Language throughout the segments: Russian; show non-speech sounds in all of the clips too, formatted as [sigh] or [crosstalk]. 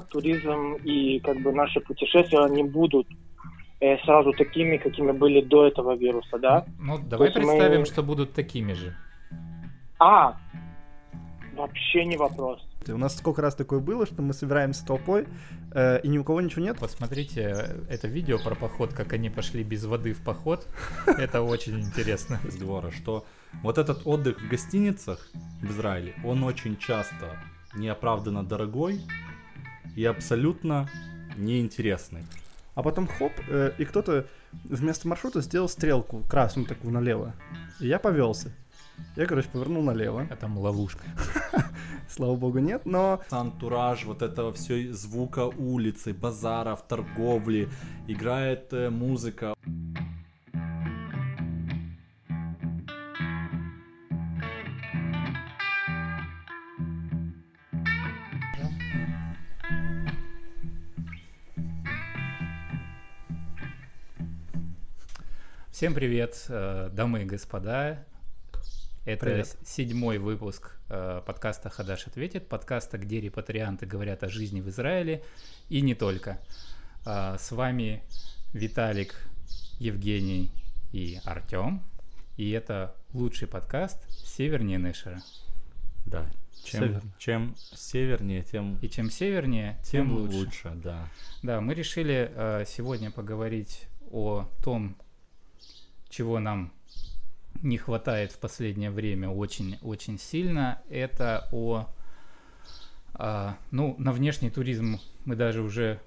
туризм и как бы наши путешествия не будут э, сразу такими, какими были до этого вируса, да? Ну, давай То представим, мы- что будут такими же. А, вообще не вопрос. У нас сколько раз такое было, что мы собираемся толпой, э, и ни у кого ничего нет. Посмотрите это видео про поход, как они пошли без воды в поход. [laughs] Это очень интересно. разговора, что вот этот отдых в гостиницах в Израиле, он очень часто неоправданно дорогой и абсолютно неинтересный. А потом хоп, э, и кто-то вместо маршрута сделал стрелку красную такую налево. И я повелся. Я, короче, повернул налево. А там ловушка. [laughs] Слава богу, нет, но Антураж вот этого все звука улицы, базаров, торговли, играет э, музыка. Всем привет, э, дамы и господа. Это Привет. седьмой выпуск э, подкаста «Хадаш ответит», подкаста, где репатрианты говорят о жизни в Израиле и не только. А, С вами Виталик, Евгений и Артем. И это лучший подкаст севернее Нешера. Да. Чем, Север. чем севернее, тем, И чем севернее, тем тем лучше. лучше. да. Да, мы решили э, сегодня поговорить о том, чего нам не хватает в последнее время очень-очень сильно. Это о... а, ну, на внешний туризм мы даже уже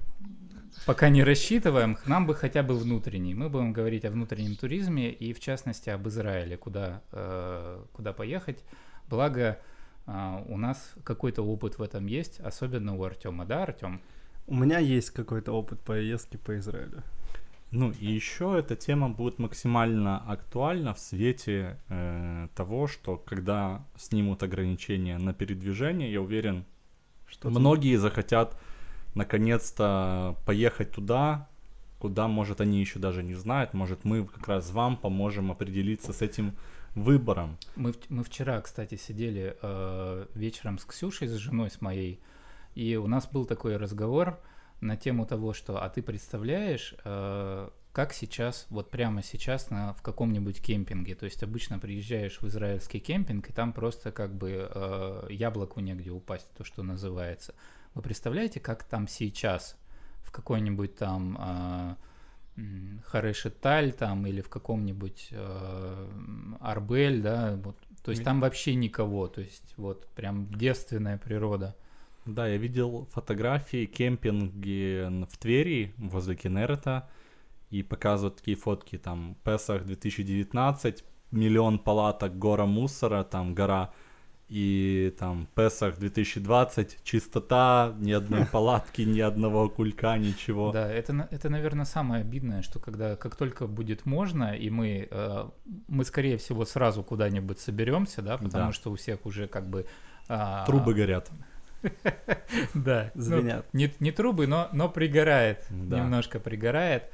пока не рассчитываем. Нам бы хотя бы внутренний. Мы будем говорить о внутреннем туризме и, в частности, об Израиле, куда, э, куда поехать. Благо, а, у нас какой-то опыт в этом есть, особенно у Артема. Да, Артем? у меня есть какой-то опыт поездки по Израилю. Ну и еще эта тема будет максимально актуальна в свете э, того, что когда снимут ограничения на передвижение, я уверен, Что многие захотят наконец-то поехать туда, куда, может, они еще даже не знают. Может, мы как раз вам поможем определиться с этим выбором. Мы, мы вчера, кстати, сидели э, вечером с Ксюшей, с женой с моей, и у нас был такой разговор на тему того, что, а ты представляешь, э, как сейчас, вот прямо сейчас на, в каком-нибудь кемпинге, то есть обычно приезжаешь в израильский кемпинг, и там просто как бы э, яблоку негде упасть, то, что называется. Вы представляете, как там сейчас, в какой-нибудь там... э, м, Харешеталь там или в каком-нибудь э, Арбель, да, вот, то есть там вообще никого, то есть вот прям девственная природа. Да, я видел фотографии кемпинги в Твери возле Кенерета и показывают такие фотки, там, Песах 2019, миллион палаток, гора мусора, там, гора, и там Песах 2020, чистота, ни одной [laughs] палатки, ни одного кулька, ничего. Да, это, это, наверное, самое обидное, что когда, как только будет можно, и мы, э, мы скорее всего сразу куда-нибудь соберемся, да, потому Да. что у всех уже как бы... а, Трубы горят. Да. ну, Звенят. не, не трубы, но, но пригорает. Да. Немножко пригорает.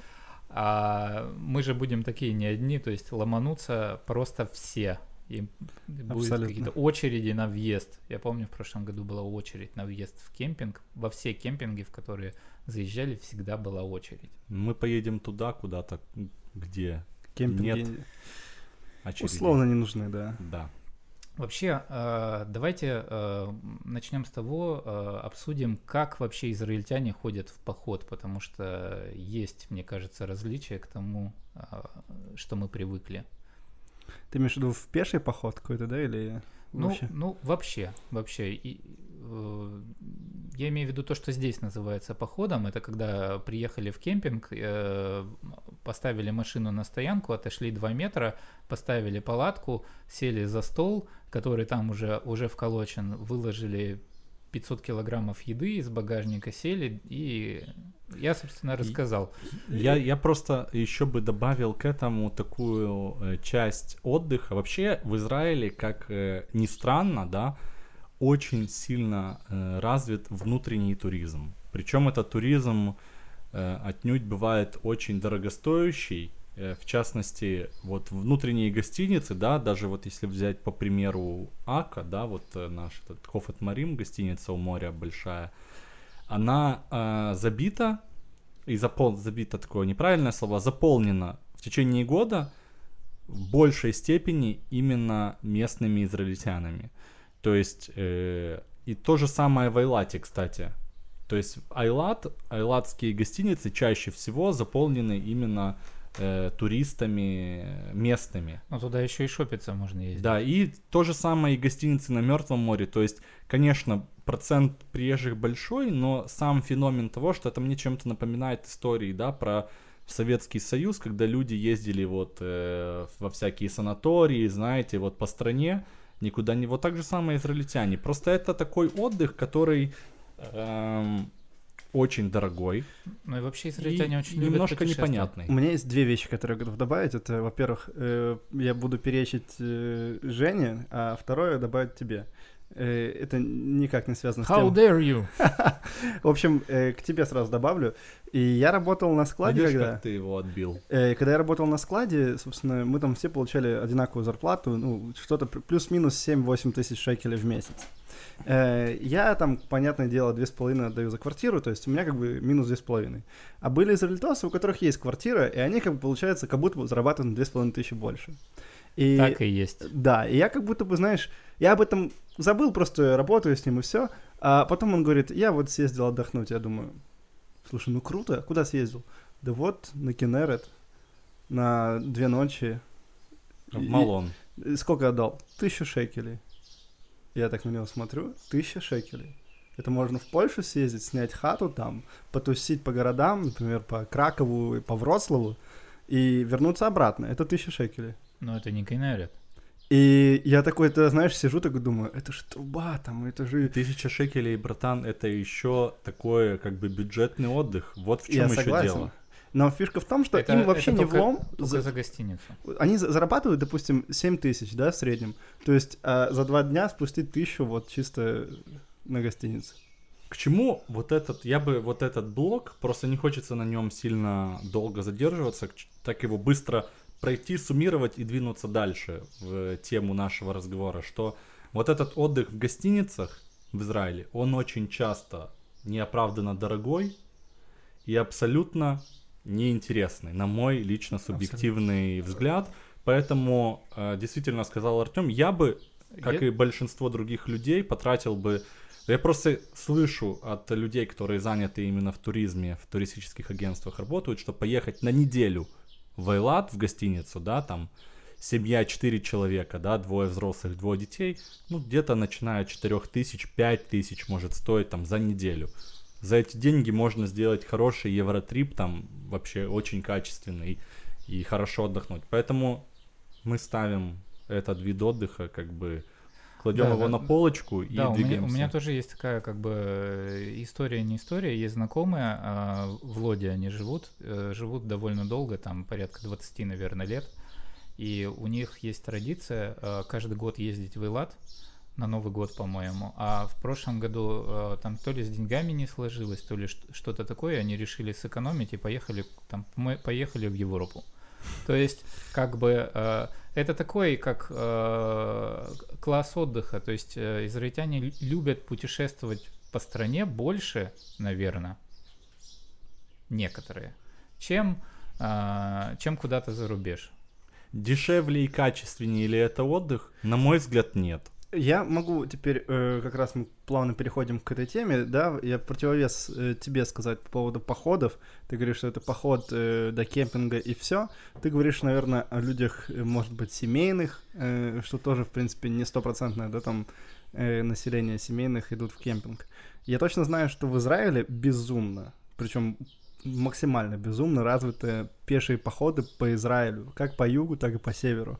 А мы же будем такие не одни, то есть ломанутся просто все. И будут какие-то очереди на въезд. Я помню, в прошлом году была очередь на въезд в кемпинг. Во все кемпинги, в которые заезжали, всегда была очередь. Мы поедем туда куда-то, где Кемпинги Нет. очереди. условно не нужны, да. Да. Вообще, э, давайте э, начнем с того, э, обсудим, как вообще израильтяне ходят в поход, потому что есть, мне кажется, различия к тому, что мы привыкли. Ты имеешь в виду в пеший поход какой-то, да, или Ну, вообще? ну, вообще, вообще. И, я имею в виду то, что здесь называется походом. Это когда приехали в кемпинг, э, поставили машину на стоянку, отошли 2 метра, поставили палатку, сели за стол, который там уже, уже вколочен, выложили 500 килограммов еды из багажника, сели, и я, собственно, рассказал. Я, я просто еще бы добавил к этому такую э, часть отдыха. Вообще в Израиле, как э, ни странно, да, очень сильно э, развит внутренний туризм. Причем это туризм э, отнюдь бывает очень дорогостоящий. Э, в частности, вот внутренние гостиницы, да, даже вот если взять по примеру Ака, да, вот э, наш этот Хофет Марим, гостиница у моря большая, она э, забита, и запол... забита такое неправильное слово, заполнена в течение года в большей степени именно местными израильтянами. То есть, э, и то же самое в Айлате, кстати. То есть Айлат, айлатские гостиницы чаще всего заполнены именно э, туристами местными. Но туда еще и шопиться можно ездить. Да, и то же самое и гостиницы на Мертвом море. То есть, конечно, процент приезжих большой, но сам феномен того, что это мне чем-то напоминает истории, да, про Советский Союз, когда люди ездили вот э, во всякие санатории, знаете, вот по стране, никуда не... Вот так же самое израильтяне. Просто это такой отдых, который эм, очень дорогой. Ну и вообще израильтяне и очень любят немножко непонятный. У меня есть две вещи, которые я готов добавить. Это, во-первых, э, я буду перечить э, Жене, а второе добавить тебе. Э, это никак не связано с How тем... dare you? [laughs] В общем, э, к тебе сразу добавлю. И я работал на складе, Видишь, когда... как ты его отбил? Э, Когда я работал на складе, собственно, мы там все получали одинаковую зарплату, ну, что-то плюс-минус 7-8 тысяч шекелей в месяц. Я там, понятное дело, две с половиной отдаю за квартиру, то есть у меня как бы минус две с половиной. А были израильтосы, у которых есть квартира, и они как бы, получается, как будто бы зарабатывают на две с половиной тысячи больше. И... Так и есть. Да, и я как будто бы, знаешь, я об этом забыл, просто работаю с ним и все. А потом он говорит, я вот съездил отдохнуть. Я думаю, слушай, ну круто, куда съездил? Да вот, на Кенерет, на две ночи. В И- Малон. и сколько отдал? Тысячу шекелей. Я так на него смотрю, тысяча шекелей. Это можно в Польшу съездить, снять хату там, потусить по городам, например, по Кракову и по Вроцлаву, и вернуться обратно. Это тысяча шекелей. Но это не Кайнерет. И я такой, ты знаешь, сижу такой думаю, это же труба там, это же... Тысяча шекелей, братан, это еще такой как бы бюджетный отдых. Вот в Я чем еще согласен. дело. Но фишка в том, что Это- им вообще это не только- влом. Только за- за гостиницу. Они за- зарабатывают, допустим, 7 тысяч, да, в среднем. То есть а за два дня спустить тысячу вот чисто на гостинице. К чему вот этот, я бы вот этот блок, просто не хочется на нем сильно долго задерживаться, так его быстро пройти, суммировать и двинуться дальше в тему нашего разговора, что вот этот отдых в гостиницах в Израиле, он очень часто неоправданно дорогой и абсолютно неинтересный, на мой лично субъективный взгляд. Поэтому, э, действительно, сказал Артем, я бы как Я- и большинство других людей, потратил бы... Я просто слышу от людей, которые заняты именно в туризме, в туристических агентствах работают, что поехать на неделю в Айлат, в гостиницу, да, там семья 4 человека, да, двое взрослых, двое детей, ну, где-то начиная от 4 тысяч, 5 тысяч может стоить там за неделю. За эти деньги можно сделать хороший евротрип, там вообще очень качественный и хорошо отдохнуть. Поэтому мы ставим этот вид отдыха, как бы кладем Да, его да. на полочку и Да, у меня, двигаемся. у меня тоже есть такая как бы э, история, не история, есть знакомые, а, в Лоде они живут, э, живут довольно долго, там порядка 20, наверное, лет, и у них есть традиция э, каждый год ездить в Эйлат, на Новый год, по-моему, а в прошлом году э, там то ли с деньгами не сложилось, то ли что-то такое, они решили сэкономить и поехали, там, поехали в Европу. То есть, как бы, э, это такой, как э, класс отдыха. То есть, э, израильтяне лю- любят путешествовать по стране больше, наверное, некоторые, чем, чем куда-то за рубеж. Дешевле и качественнее ли это отдых? На мой взгляд, нет. Я могу теперь, э, как раз мы плавно переходим к этой теме, да, я противовес э, тебе сказать по поводу походов. Ты говоришь, что это поход э, до кемпинга и все. Ты говоришь, наверное, о людях, э, может быть, семейных, э, что тоже, в принципе, не стопроцентное, да, там э, население семейных идут в кемпинг. Я точно знаю, что в Израиле безумно, причем максимально безумно развиты пешие походы по Израилю, как по югу, так и по северу.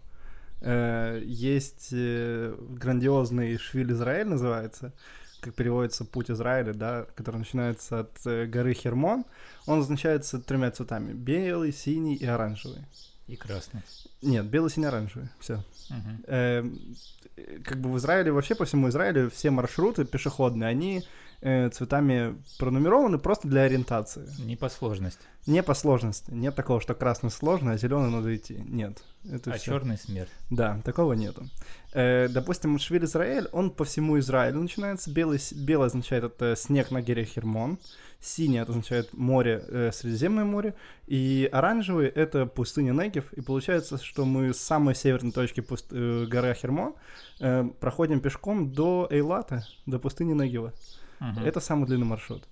Э, Есть э, грандиозный Швиль Израиль называется, как переводится путь Израиля, да, который начинается от э, горы Хермон. Он означается тремя цветами: белый, синий и оранжевый. И красный. Нет, белый, синий, оранжевый. Все. Мгм. Эм, э, как бы в Израиле, вообще по всему Израилю все маршруты пешеходные, они э, цветами пронумерованы просто для ориентации. Не по сложности. Не по сложности. Нет такого, что красный сложно, а зеленый надо идти. Нет. Это а всё. черный смерть. Да, такого нету. Э, допустим, Швиль Израиль, он по всему Израилю начинается. Белый, белый означает это снег на горе Хермон. Синий это означает море, э, Средиземное море. И оранжевый это пустыня Негев. И получается, что мы с самой северной точки пуст- э, горы Хермон э, проходим пешком до Эйлата, до пустыни Негева. Мгм. Это самый длинный маршрут.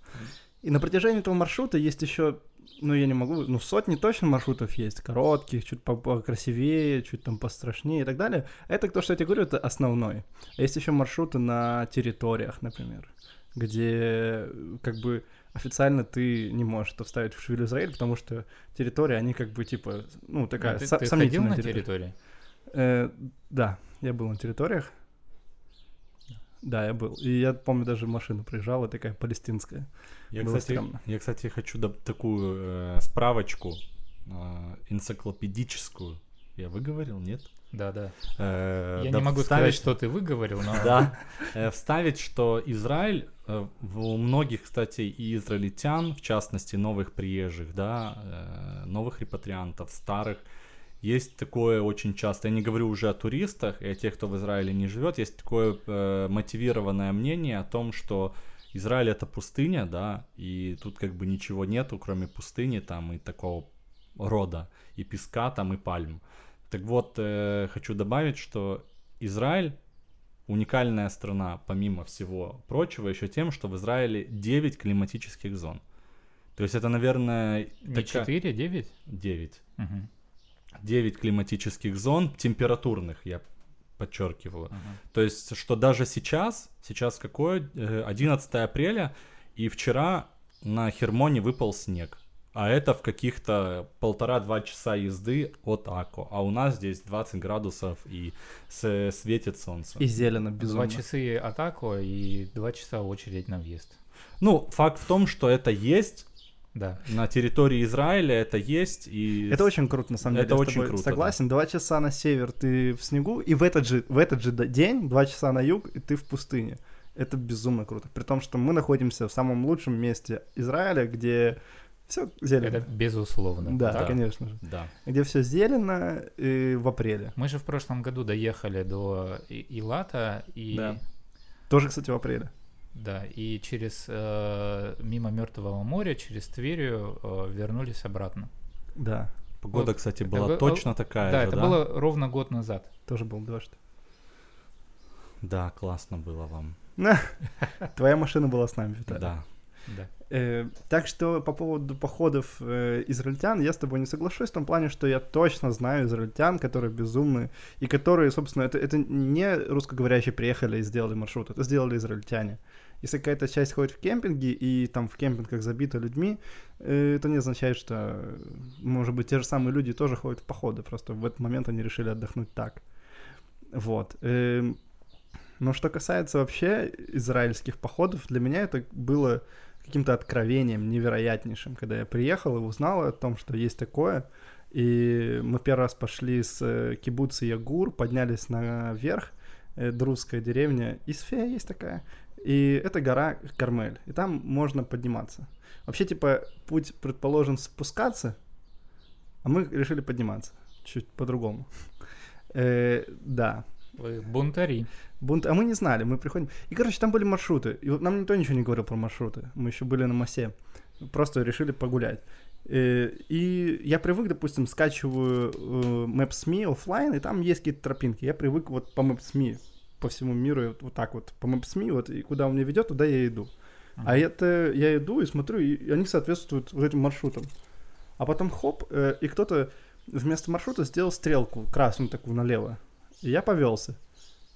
И на протяжении этого маршрута есть еще, ну я не могу, ну сотни точно маршрутов есть, коротких, чуть по- покрасивее, чуть там пострашнее и так далее. Это то, что я тебе говорю, это основной. А есть еще маршруты на территориях, например, где как бы официально ты не можешь это вставить в Швиль Израиль, потому что территория, они как бы типа, ну такая А ты, со- ты сомнительная на территория. территории? Э, да, я был на территориях. Да, я был. И я помню, даже машина приезжала, такая палестинская. Я, Было кстати, стрёмно. я, кстати, хочу да- такую э, справочку э, энциклопедическую. Я выговорил, нет? Да, да. Э, Я да не могу сказать, вставить- что ты выговорил, но Да, э, вставить, что Израиль, э, у многих, кстати, и израильтян, в частности, новых приезжих, да, э, новых репатриантов, старых, есть такое очень часто, я не говорю уже о туристах и о тех, кто в Израиле не живет, есть такое э, мотивированное мнение о том, что Израиль это пустыня, да, и тут как бы ничего нету, кроме пустыни там и такого рода, и песка там, и пальм. Так вот, э, хочу добавить, что Израиль уникальная страна, помимо всего прочего, еще тем, что в Израиле 9 климатических зон. То есть это, наверное, не такая- 4, 9? 9. Мгм. 9 климатических зон, температурных, я подчеркиваю. Ага. То есть, что даже сейчас, сейчас какое? Э, 11 апреля, и вчера на Хермоне выпал снег. А это в каких-то полтора-два часа езды от Ако. А у нас здесь 20 градусов и светит солнце. И зелено, безумно. Два часы атаку и два часа очередь на въезд. Ну, факт в том, что это есть Да. на территории Израиля, это есть. И Это очень круто, на самом Это деле. с очень тобой круто, Согласен. Два часа на север ты в снегу, и в этот же, в этот же день, два часа на юг, и ты в пустыне. Это безумно круто. При том, что мы находимся в самом лучшем месте Израиля, где все зелено. Это безусловно. Да, Да. конечно же. Да. Где все зелено и в апреле. Мы же в прошлом году доехали до Илата и Да. Тоже, кстати, в апреле. Да, и через э, мимо Мертвого моря, через Тверию э, вернулись обратно. Да, Погода, Вот. кстати, Это была вы- точно такая да, же, это да? было ровно год назад. тоже был дождь. Да, классно было вам. [laughs] Твоя машина была с нами, Виталий. Да. Да. Э, так что по поводу походов э, израильтян я с тобой не соглашусь в том плане, что я точно знаю израильтян, которые безумные, и которые, собственно, это, это не русскоговорящие приехали и сделали маршрут, это сделали израильтяне. Если какая-то часть ходит в кемпинги, и там в кемпингах забито людьми, э, это не означает, что, может быть, те же самые люди тоже ходят в походы, просто в этот момент они решили отдохнуть так. Вот. Эм, но что касается вообще израильских походов, для меня это было каким-то откровением невероятнейшим, когда я приехал и узнал о том, что есть такое. И мы первый раз пошли с э, кибуца Ягур, поднялись наверх, э, друзская деревня, Исфея есть такая, и это гора Кармель, и там можно подниматься. Вообще, типа, путь предположен спускаться, а мы решили подниматься, чуть по-другому. Э, да, Вы бунтари. Бунт, а мы не знали, мы приходим. И, короче, там были маршруты. И нам никто ничего не говорил про маршруты. Мы еще были на массе. Просто решили погулять. Э, И я привык, допустим, скачиваю э, Maps.me оффлайн, и там есть какие-то тропинки. Я привык вот по Maps.me по всему миру, вот, вот так вот, по Maps.me, вот, и куда он меня ведет, туда я иду. А это я иду и смотрю, и они соответствуют вот этим маршрутам. А потом хоп, э, и кто-то вместо маршрута сделал стрелку красную такую налево. И я повелся.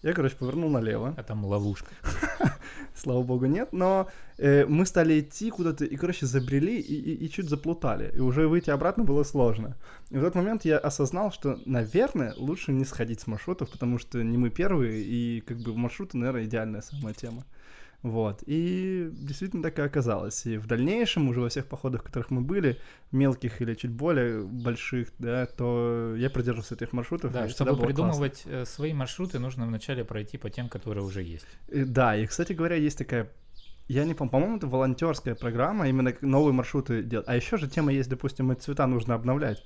Я, короче, повернул налево. А там ловушка. [laughs] Слава богу, нет. Но э, мы стали идти куда-то и, короче, забрели и, и- и чуть заплутали. И уже выйти обратно было сложно. И в тот момент я осознал, что, наверное, лучше не сходить с маршрутов, потому что не мы первые, и как бы маршруты, наверное, идеальная самая тема. Вот. И действительно так и оказалось. И в дальнейшем, уже во всех походах, в которых мы были, мелких или чуть более больших, да, то я придерживался этих маршрутов. Да, и чтобы было классно. придумывать э, свои маршруты, нужно вначале пройти по тем, которые уже есть. Э, Да, и, кстати говоря, есть такая Я не помню, по-моему, это волонтерская программа, именно новые маршруты делать. А еще же тема есть, допустим, эти цвета нужно обновлять.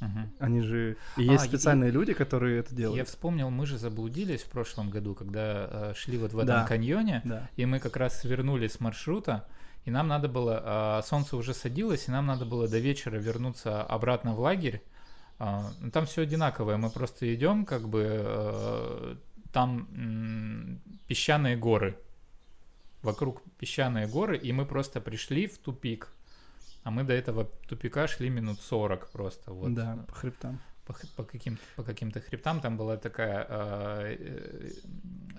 Мгм. Они же... И есть А, и- специальные люди, которые это Я делают. вспомнил, мы же заблудились в прошлом году, когда э, шли вот в этом Да. каньоне, Да. и мы как раз свернули с маршрута, и нам надо было, а, солнце уже садилось, и нам надо было до вечера вернуться обратно в лагерь. А, ну, там все одинаковое, мы просто идем, как бы э, там м, песчаные горы, вокруг песчаные горы, и мы просто пришли в тупик. А мы до этого тупика шли минут 40 просто. Вот. Да, по хребтам. по, по каким, по каким-то хребтам там была такая э, э,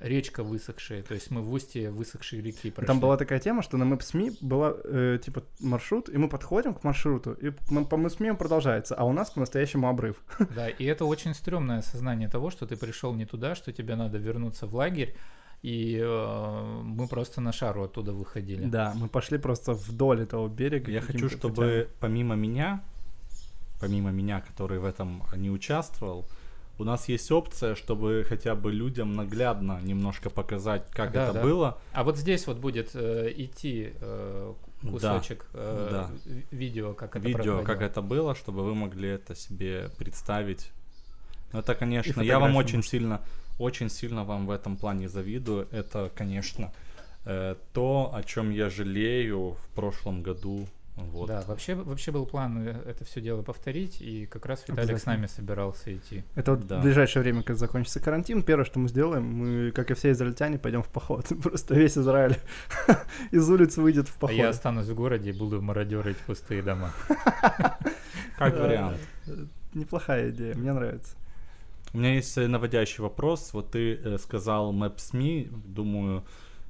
речка высохшая, то есть мы в устье высохшей реки прошли. Там была такая тема, что на Maps.me была э, типа маршрут, и мы подходим к маршруту, и по Maps.me он продолжается, а у нас по-настоящему обрыв. Да, и это очень стрёмное осознание того, что ты пришел не туда, что тебе надо вернуться в лагерь, и э, мы просто на шару оттуда выходили. Да, мы пошли просто вдоль этого берега. Я хочу, чтобы помимо меня, помимо меня, который в этом не участвовал, у нас есть опция, чтобы хотя бы людям наглядно немножко показать, как Да, это да. было. А вот здесь вот будет э, идти э, Да, кусочек э, да. ви- видео, как это видео, как это было, чтобы вы могли это себе представить. Ну, это, конечно, я вам очень может. сильно, очень сильно вам в этом плане завидую. Это, конечно, э, то, о чем я жалею в прошлом году. Вот. Да, вообще, вообще был план э, это все дело повторить, и как раз Виталик с нами собирался идти. Это вот Да. в ближайшее время, когда закончится карантин, первое, что мы сделаем, мы, как и все израильтяне, пойдем в поход. [laughs] Просто весь Израиль [laughs] из улиц выйдет в А поход. я останусь в городе и буду мародерить пустые дома. Как вариант. э, Неплохая идея, мне нравится. У меня есть э, наводящий вопрос. Вот ты э, сказал Maps.me, думаю,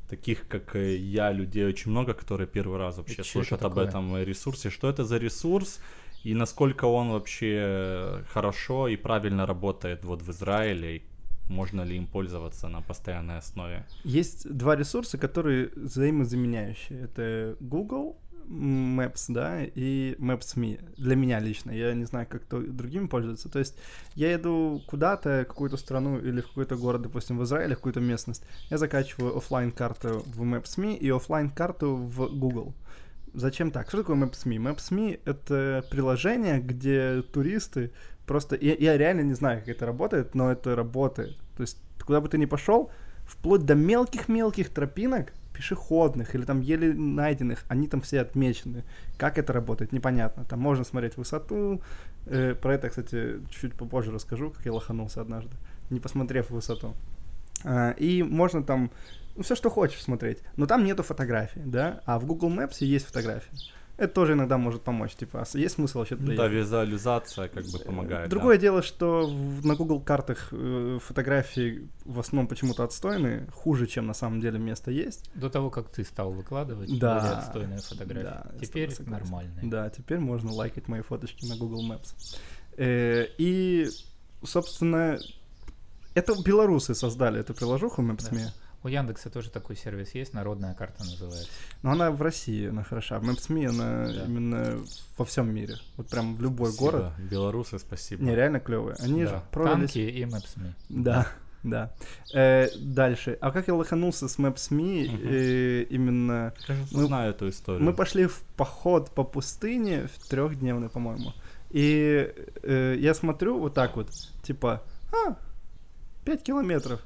таких, как э, я, людей очень много, которые первый раз вообще это слышат об этом ресурсе. Что это за ресурс и насколько он вообще хорошо и правильно работает вот в Израиле? И можно ли им пользоваться на постоянной основе? Есть два ресурса, которые взаимозаменяющие. Это Google Maps, да, и Maps.me. Для меня лично. Я не знаю, как то другими пользуются. То есть я иду куда-то, в какую-то страну или в какой-то город, допустим, в Израиле, в какую-то местность. Я закачиваю оффлайн карту в Maps.me и оффлайн карту в Google. Зачем так? Что такое Maps.me? Maps.me — это приложение, где туристы просто... Я, я реально не знаю, как это работает, но это работает. То есть куда бы ты ни пошел, вплоть до мелких-мелких тропинок, пешеходных или там еле найденных, они там все отмечены. Как это работает, непонятно. Там можно смотреть высоту. Э, про это, кстати, чуть попозже расскажу, как я лоханулся однажды, не посмотрев высоту. А, и можно там ну, все, что хочешь смотреть. Но там нету фотографий, да? А в Google Maps есть фотографии. Это тоже иногда может помочь. Типа, а есть смысл вообще туда да, ехать? визуализация как бы помогает. да. Другое дело, что в- на Google картах э, фотографии в основном почему-то отстойные, хуже, чем на самом деле место есть. До того, как ты стал выкладывать Да. более отстойные фотографии. Да, Теперь нормальные. Да, теперь можно лайкать мои фоточки на Google Maps. Э, и, собственно, это белорусы создали эту приложуху Maps.me. У Яндекса тоже такой сервис есть, народная карта называется. Но она в России, она хороша. В Maps.me она Да. именно во всем мире. Вот прям в любой Спасибо. город. Белорусы, спасибо. Не, реально клевые. Они же Да. продались... Танки и Maps.me. Да, да. Э, дальше. А как я лоханулся с Maps.me Мгм. э, именно... Кажется, Мы- знаю эту историю. Мы пошли в поход по пустыне, в трехдневный, по-моему. И э, я смотрю вот так вот, типа, а, 5 километров.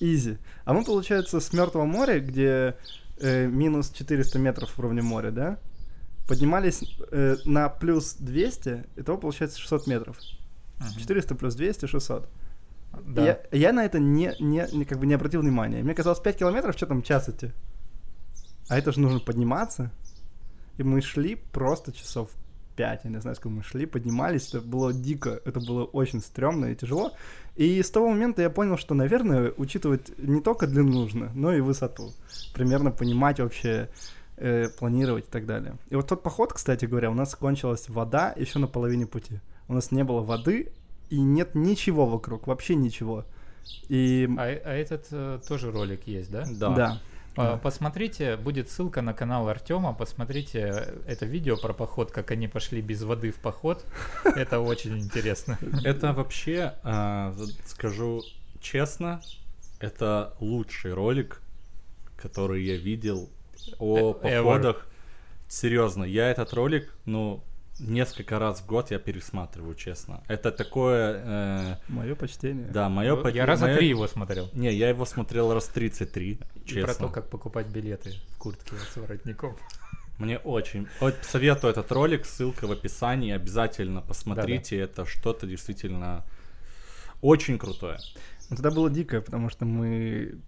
Изи. А мы, получается, с Мертвого моря, где э, минус 400 метров уровня моря, да, поднимались э, на плюс 200, итого получается 600 метров. Мгм. 400 плюс 200, 600. Да. Я, я на это не, не, не, как бы не обратил внимания. Мне казалось, 5 километров, что там, час идти? А это же нужно подниматься. И мы шли просто часов 5, я не знаю, сколько мы шли, поднимались, это было дико, это было очень стрёмно и тяжело. И с того момента я понял, что, наверное, учитывать не только длину нужно, но и высоту. Примерно понимать вообще, э, планировать и так далее. И вот тот поход, кстати говоря, у нас кончилась вода еще на половине пути. У нас не было воды, и нет ничего вокруг, вообще ничего. И А, а этот э, тоже ролик есть, да? Да. да, Да. Посмотрите, будет ссылка на канал Артема, посмотрите это видео про поход, как они пошли без воды в поход. [laughs] Это очень интересно. Это вообще, а, скажу честно, это лучший ролик, которые я видел о Э, ever. походах. Серьезно, я этот ролик, ну, несколько раз в год я пересматриваю, честно. Это такое, э, Мое почтение. да, мое... Ну, Я раза три его смотрел. Не, я его смотрел раз 33, И честно. про то, как покупать билеты в куртке с воротником. Мне очень... Вот советую этот ролик, ссылка в описании, обязательно посмотрите, это что-то действительно очень крутое. Ну, Тогда было дико, потому что мы...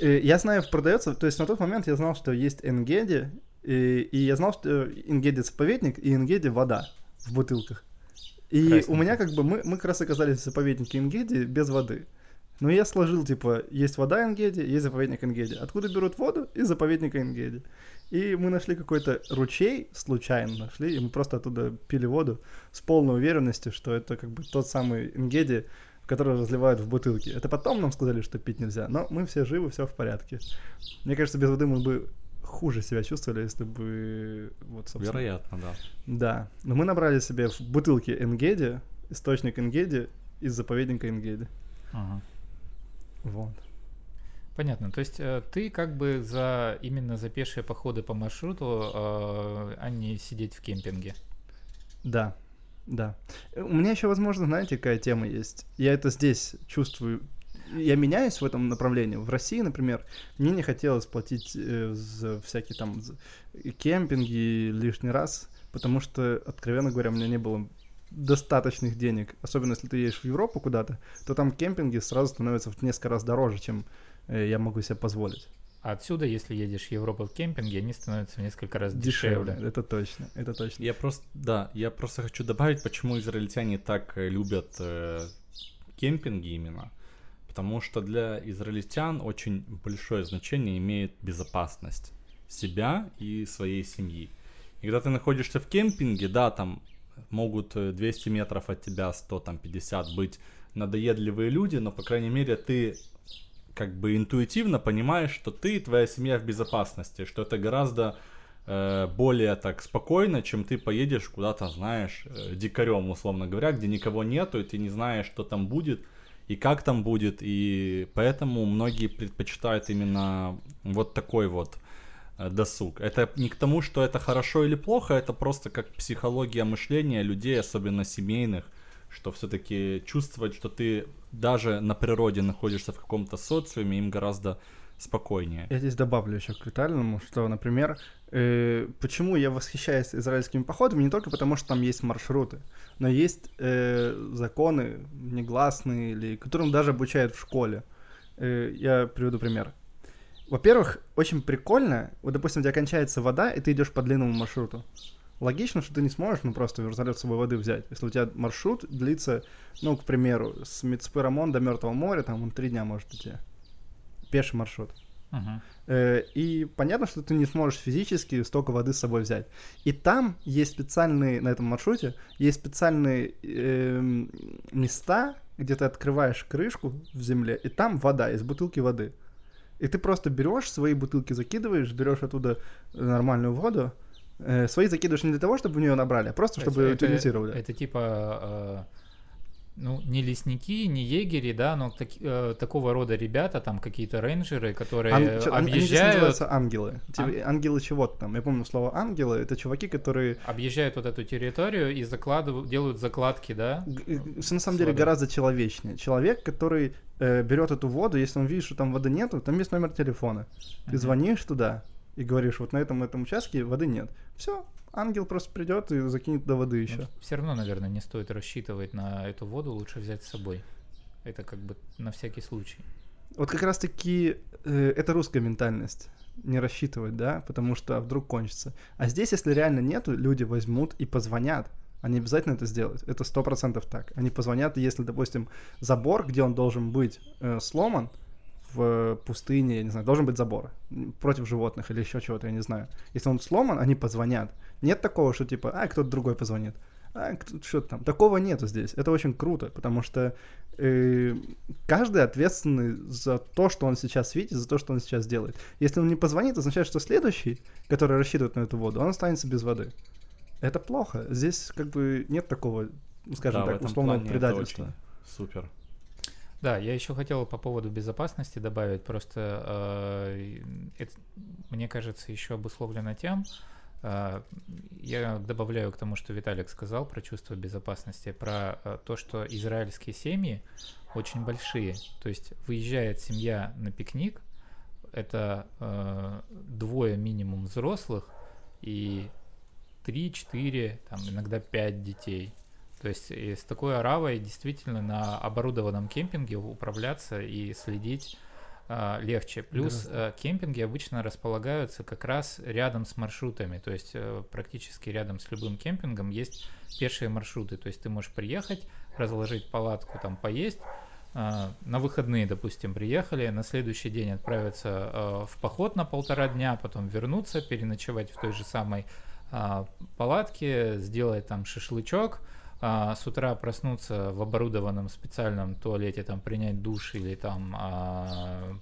Э, Я знаю, продается, то есть на тот момент я знал, что есть Энгеди, и, и я знал, что Энгеди заповедник и Энгеди вода в бутылках. И у Красненько. меня как бы, мы, мы как раз оказались в заповеднике Энгеди без воды. Но я сложил, типа, есть вода Энгеди, есть заповедник Энгеди. Откуда берут воду? Из заповедника Энгеди. И мы нашли какой-то ручей, случайно нашли, и мы просто оттуда пили воду с полной уверенностью, что это как бы тот самый Энгеди, который разливают в бутылки. Это потом нам сказали, что пить нельзя, но мы все живы, все в порядке. Мне кажется, без воды мы бы хуже себя чувствовали, если бы вот, собственно, Вероятно, да. да. Но мы набрали себе в бутылке Энгеди, источник Энгеди из заповедника Энгеди. Ага. Вот. Понятно. То есть э, ты как бы за именно за пешие походы по маршруту, э, а не сидеть в кемпинге. Да, да. Э, У меня еще, возможно, знаете, какая тема есть. Я это здесь чувствую. Я меняюсь в этом направлении. В России, например, мне не хотелось платить э, за всякие там за кемпинги лишний раз, потому что, откровенно говоря, у меня не было достаточных денег. Особенно если ты едешь в Европу куда-то, то там кемпинги сразу становятся в несколько раз дороже, чем э, я могу себе позволить. А отсюда, если едешь в Европу в кемпинге, они становятся в несколько раз дешевле. Дешевле. Это точно. Это точно. Я просто, да, я просто хочу добавить, почему израильтяне так э, любят э, кемпинги именно. Потому что для израильтян очень большое значение имеет безопасность себя и своей семьи. И когда ты находишься в кемпинге, да, там могут э, 200 метров от тебя, 100, там 50 быть надоедливые люди, но, по крайней мере, ты как бы интуитивно понимаешь, что ты и твоя семья в безопасности, что это гораздо э, более так спокойно, чем ты поедешь куда-то, знаешь, э, дикарем, условно говоря, где никого нету, и ты не знаешь, что там будет и как там будет, и поэтому многие предпочитают именно вот такой вот э, досуг. Это не к тому, что это хорошо или плохо, это просто как психология мышления людей, особенно семейных, что все-таки чувствовать, что ты даже на природе находишься в каком-то социуме, им гораздо спокойнее. Я здесь добавлю еще к Виталиному, что, например, э, почему я восхищаюсь израильскими походами, не только потому, что там есть маршруты, но есть э, законы негласные, или которым даже обучают в школе. Э, я приведу пример. Во-первых, очень прикольно, вот, допустим, у тебя кончается вода, и ты идешь по длинному маршруту. Логично, что ты не сможешь, ну, просто вертолет с собой воды взять. Если у тебя маршрут длится, ну, к примеру, с Мицпырамон до Мертвого моря, там он три дня может идти. Пеший маршрут. Э, И понятно, что ты не сможешь физически столько воды с собой взять. И там есть специальные, на этом маршруте, есть специальные эм, места, где ты открываешь крышку в земле, и там вода, из бутылки воды. И ты просто берешь свои бутылки, закидываешь, берешь оттуда нормальную воду, э, свои закидываешь не для того, чтобы в нее набрали, а просто чтобы ее это, утилизировали. это типа, э, ну, не лесники, не егери, да, но таки- э, такого рода ребята, там какие-то рейнджеры, которые Ан- чё- они объезжают, называются ангелы. Ан- Ангелы чего-то там. Я помню слово ангелы. Это чуваки, которые объезжают вот эту территорию и закладывают, делают закладки, да? Г- э, на самом деле гораздо человечнее. Человек, который э, берет эту воду, если он видит, что там воды нету, там есть номер телефона. Ты Мгм. звонишь туда и говоришь, вот на этом этом участке воды нет. Все, ангел просто придет и закинет до воды еще. Все равно, наверное, не стоит рассчитывать на эту воду, лучше взять с собой. Это как бы на всякий случай. Вот как раз таки э, это русская ментальность. Не рассчитывать, да, потому что вдруг кончится. А здесь, если реально нету, люди возьмут и позвонят. Они обязательно это сделают. Это сто процентов так. Они позвонят, если, допустим, забор, где он должен быть э, сломан, в пустыне, я не знаю, должен быть забор против животных или еще чего-то, я не знаю. Если он сломан, они позвонят. Нет такого, что типа, а, кто-то другой позвонит. А, что-то там. Такого нету здесь. Это очень круто, потому что э, каждый ответственный за то, что он сейчас видит, за то, что он сейчас делает. Если он не позвонит, означает, что следующий, который рассчитывает на эту воду, он останется без воды. Это плохо. Здесь как бы нет такого, ну, скажем Да, так, условного предательства. Супер. Да, я еще хотел по поводу безопасности добавить, просто э, это, мне кажется, еще обусловлено тем, э, я добавляю к тому, что Виталик сказал про чувство безопасности, про э, то, что израильские семьи очень большие, то есть выезжает семья на пикник, это э, двое минимум взрослых и три-четыре, там иногда пять детей. То есть и с такой оравой действительно на оборудованном кемпинге управляться и следить а, легче. Плюс а, кемпинги обычно располагаются как раз рядом с маршрутами, то есть а, практически рядом с любым кемпингом есть пешие маршруты. То есть ты можешь приехать, разложить палатку, там поесть, на выходные, допустим, приехали, на следующий день отправиться в поход на полтора дня, потом вернуться, переночевать в той же самой палатке, сделать там шашлычок, а, с утра проснуться в оборудованном специальном туалете, там принять душ или там а,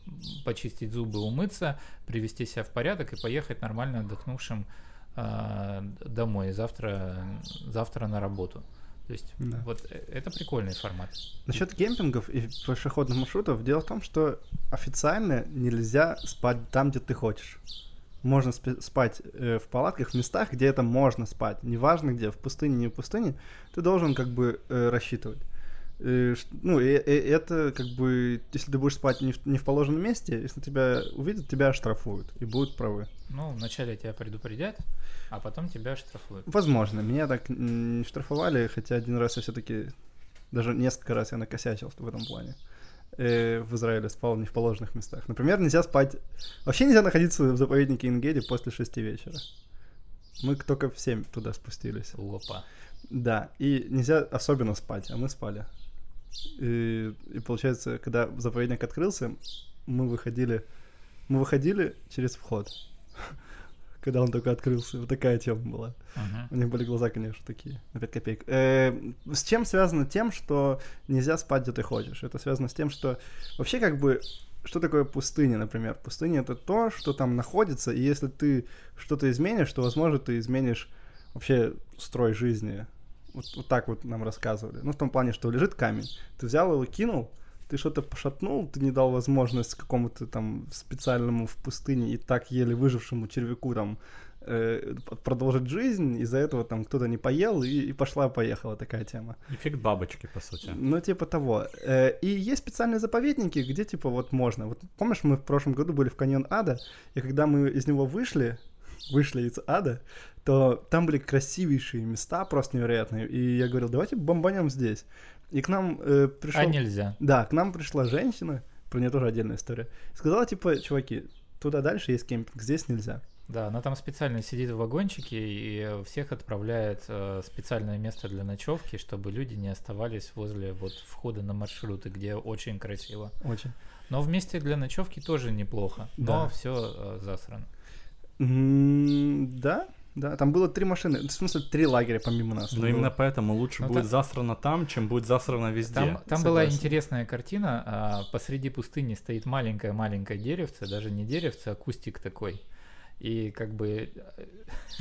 почистить зубы, умыться, привести себя в порядок и поехать нормально отдохнувшим а, домой завтра, завтра на работу. То есть да. вот э, это прикольный формат. Насчет кемпингов и пешеходных маршрутов, дело в том, что официально нельзя спать там, где ты хочешь можно спать э, в палатках в местах, где это можно спать. Неважно где, в пустыне, не в пустыне, ты должен как бы э, рассчитывать. Э, ну, и, и это как бы, если ты будешь спать не в, не в положенном месте, если тебя увидят, тебя оштрафуют и будут правы. Ну, вначале тебя предупредят, а потом тебя оштрафуют. Возможно, меня так не штрафовали, хотя один раз я все-таки, даже несколько раз я накосячил в этом плане э, в Израиле спал не в положенных местах. Например, нельзя спать... Вообще нельзя находиться в заповеднике Ингеди после шести вечера. Мы только в семь туда спустились. Опа. Да, и нельзя особенно спать, а мы спали. И, и получается, когда заповедник открылся, мы выходили... Мы выходили через вход когда он только открылся. Вот такая тема была. Uh-huh. У них были глаза, конечно, такие, на 5 копеек. Э, с чем связано тем, что нельзя спать, где ты хочешь? Это связано с тем, что вообще как бы что такое пустыня, например? Пустыня это то, что там находится, и если ты что-то изменишь, то, возможно, ты изменишь вообще строй жизни. Вот, вот так вот нам рассказывали. Ну, в том плане, что лежит камень. Ты взял его, кинул, ты что-то пошатнул, ты не дал возможность какому-то там специальному в пустыне и так еле выжившему червяку там э, продолжить жизнь, из-за этого там кто-то не поел и, и пошла-поехала такая тема. Эффект бабочки, по сути. Ну, типа того. Э, и есть специальные заповедники, где типа вот можно. Вот помнишь, мы в прошлом году были в каньон Ада, и когда мы из него вышли, вышли из ада, то там были красивейшие места, просто невероятные. И я говорил, давайте бомбанем здесь. И к нам э, пришел... А нельзя. Да, к нам пришла женщина, про нее тоже отдельная история. Сказала, типа, чуваки, туда дальше есть кемпинг, здесь нельзя. Да, она там специально сидит в вагончике и всех отправляет э, специальное место для ночевки, чтобы люди не оставались возле вот входа на маршруты, где очень красиво. Очень. Но вместе для ночевки тоже неплохо, да. но все э, засрано. Mm, да, да, там было три машины, в смысле три лагеря помимо нас. Но именно поэтому лучше ну, будет там... засрано там, чем будет засрано везде. Там, там была интересная картина, а, посреди пустыни стоит маленькое-маленькое деревце, даже не деревце, а кустик такой. И как бы э,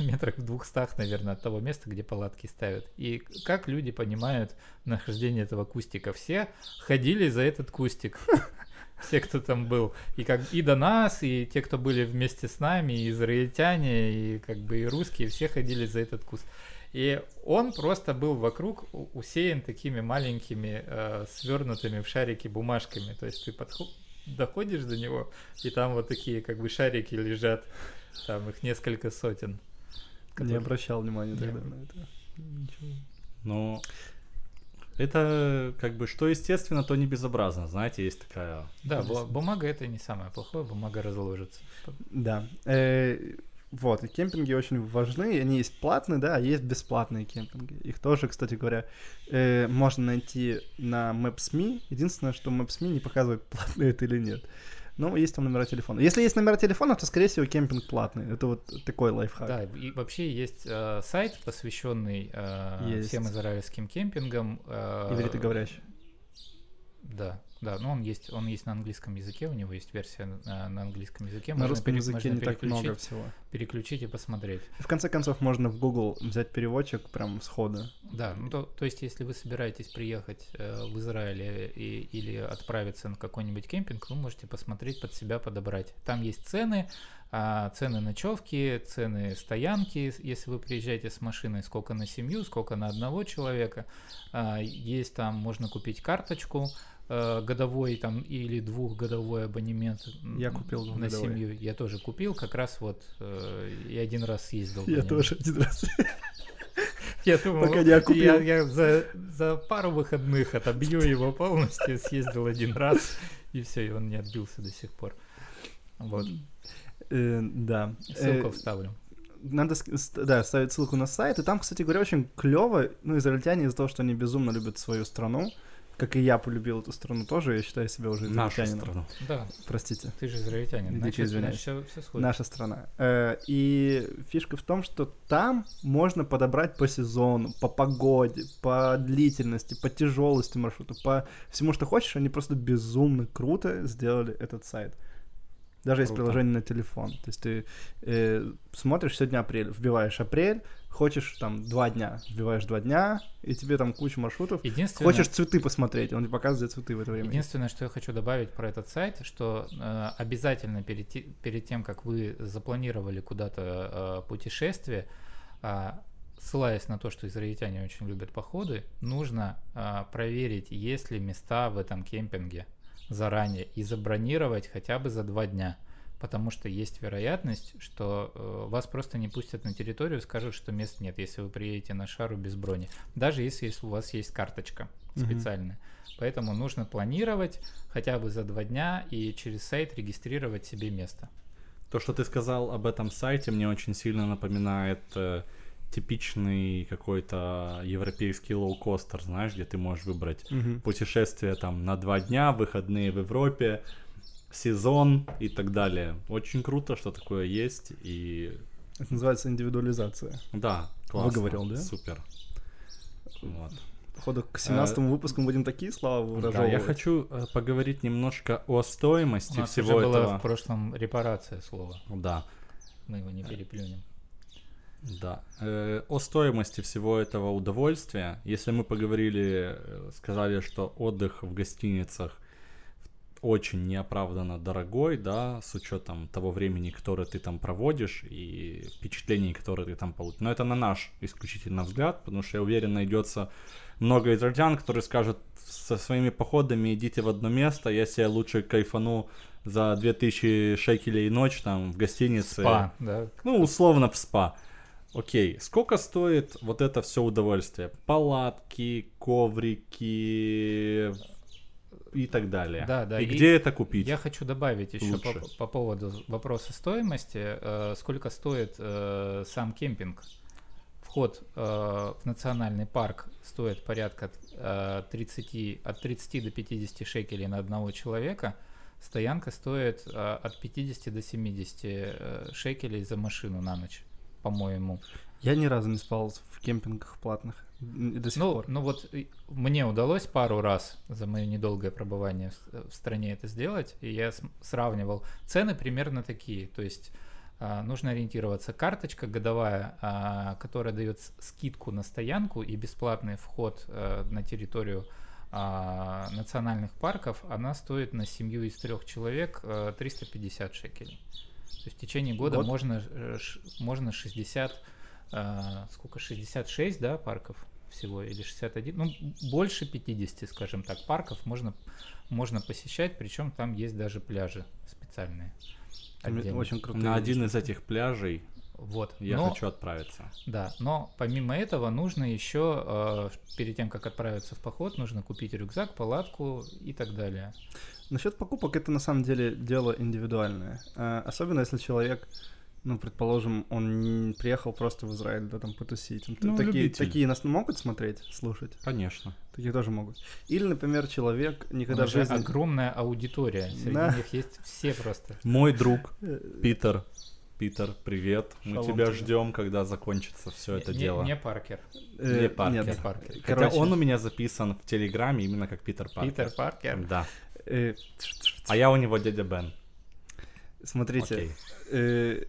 [laughs] метрах в двухстах, наверное, от того места, где палатки ставят. И как люди понимают нахождение этого кустика? Все ходили за этот кустик все, кто там был. И как и до нас, и те, кто были вместе с нами, и израильтяне, и как бы и русские, все ходили за этот куст. И он просто был вокруг усеян такими маленькими э, свернутыми в шарики бумажками. То есть ты подход... доходишь до него, и там вот такие как бы шарики лежат. Там их несколько сотен. Которые... Не обращал внимания тогда на это. Ничего. Ну, это как бы что естественно, то не безобразно, знаете, есть такая... Да, бумага это не самое плохое, бумага разложится. Да. Э, вот, и кемпинги очень важны, они есть платные, да, а есть бесплатные кемпинги. Их тоже, кстати говоря, э, можно найти на Maps.me. Единственное, что Maps.me не показывает, [laughs] платные это или нет. Ну, есть там номера телефона. Если есть номера телефона, то, скорее всего, кемпинг платный. Это вот такой лайфхак. Да, и вообще есть э, сайт, посвященный э, всем израильским кемпингам. Э, Ивритоговорящий. Да, да, но он есть, он есть на английском языке, у него есть версия на, на английском языке. На можно русском пере- языке не так много всего. Переключить и посмотреть. В конце концов, можно в Google взять переводчик прям сходу. Да, ну то, то есть, если вы собираетесь приехать э, в Израиль э, и, или отправиться на какой-нибудь кемпинг, вы можете посмотреть под себя, подобрать. Там есть цены, а, цены ночевки, цены стоянки, если вы приезжаете с машиной, сколько на семью, сколько на одного человека. А, есть там, можно купить карточку э, годовой там или двухгодовой абонемент Я купил на семью. Я тоже купил, как раз вот э, и один раз съездил. Я тоже один раз. [laughs] Я думал, Пока не окупил. я, я за, за пару выходных отобью его полностью, съездил один раз, и все, и он не отбился до сих пор. Вот, Э, Да. ссылку Э, вставлю. Надо, да, ставить ссылку на сайт. И там, кстати говоря, очень клево. Ну, израильтяне из-за того, что они безумно любят свою страну, как и я полюбил эту страну тоже, я считаю себя уже Нашу израильтянином. страну. Да, Простите. ты же израильтянин, значит, извиняюсь. все, все сходит. Наша страна. Э, И фишка в том, что там можно подобрать по сезону, по погоде, по длительности, по тяжелости маршрута, по всему, что хочешь. Они просто безумно круто сделали этот сайт. Даже есть Круто. приложение на телефон. То есть ты э, смотришь сегодня апрель, вбиваешь апрель, хочешь там два дня, вбиваешь два дня, и тебе там куча маршрутов. Единственное, Хочешь цветы посмотреть, он тебе показывает цветы в это время. единственное, что я хочу добавить про этот сайт, что э, обязательно перед, те- перед тем, как вы запланировали куда-то э, путешествие, а, ссылаясь на то, что израильтяне очень любят походы, нужно а, проверить, есть ли места в этом кемпинге заранее и забронировать хотя бы за два дня. Потому что есть вероятность, что э, вас просто не пустят на территорию, скажут, что мест нет, если вы приедете на шару без брони. Даже если у вас есть карточка специальная. Поэтому нужно планировать хотя бы за два дня и через сайт регистрировать себе место. То, что ты сказал об этом сайте, мне очень сильно напоминает э, типичный какой-то европейский лоукостер, знаешь, где ты можешь выбрать Мгм. путешествие там на два дня, выходные в Европе, сезон и так далее. Очень круто, что такое есть, и Это называется индивидуализация. да, классно. Выговорил, да? Супер. Вот. Походу, к 17 выпуску мы будем такие слова Да, выражать. я хочу э, поговорить немножко о У стоимости нас всего уже была этого. в прошлом репарация слова. Да. Мы его не переплюнем. Да. Э, о стоимости всего этого удовольствия. Если мы поговорили, э, сказали, что отдых в гостиницах очень неоправданно дорогой, да, с учетом того времени, которое ты там проводишь и впечатлений, которые ты там получишь. Но это на наш исключительно взгляд, потому что я уверен, найдется много израильтян, которые скажут со своими походами идите в одно место, я себе лучше кайфану за 2000 шекелей ночь там в гостинице. Спа, да. Ну, условно в спа. Окей, сколько стоит вот это все удовольствие? Палатки, коврики и так далее. Да, да, И, и где это купить? Я хочу добавить еще по, по поводу вопроса стоимости. Э, сколько стоит э, сам кемпинг? Вход э, в национальный парк стоит порядка э, 30, от 30 до 50 шекелей на одного человека. Стоянка стоит э, от 50 до 70 э, шекелей за машину на ночь, по-моему. Я ни разу не спал в кемпингах платных. До сих Ну, пор. ну вот мне удалось пару раз за мое недолгое пребывание в, в стране это сделать, и я сравнивал. Цены примерно такие, то есть а, нужно ориентироваться. Карточка годовая, а, которая дает скидку на стоянку и бесплатный вход а, на территорию а, национальных парков, она стоит на семью из трех человек а, 350 шекелей. То есть в течение года Год? можно, э, можно 60, а, сколько, 66, да, парков всего, или 61, ну, больше 50, скажем так, парков можно, можно посещать, причем там есть даже пляжи специальные. Отдельно. Очень крутые. На один из этих пляжей Вот. я но, хочу отправиться. Да, но помимо этого нужно еще, э, перед тем, как отправиться в поход, нужно купить рюкзак, палатку и так далее. Насчет покупок это на самом деле дело индивидуальное. А, Особенно если человек, ну, предположим, он не приехал просто в Израиль, да, там потусить. Ну, Ну, такие, любитель. такие нас могут смотреть, слушать. Конечно. Такие тоже могут. Или, например, человек никогда в же жизни... огромная аудитория, среди Да. них есть все просто. Мой друг [laughs] Питер. Питер, привет. Мы Шалом тебя тебе. ждем, когда закончится все это не, дело. не Паркер. э, Не Паркер. нет. Не Паркер. Хотя Короче, он у меня записан в Телеграме именно как Питер Паркер. Питер Паркер. Да. Э, А я у него дядя Бен. Смотрите, э,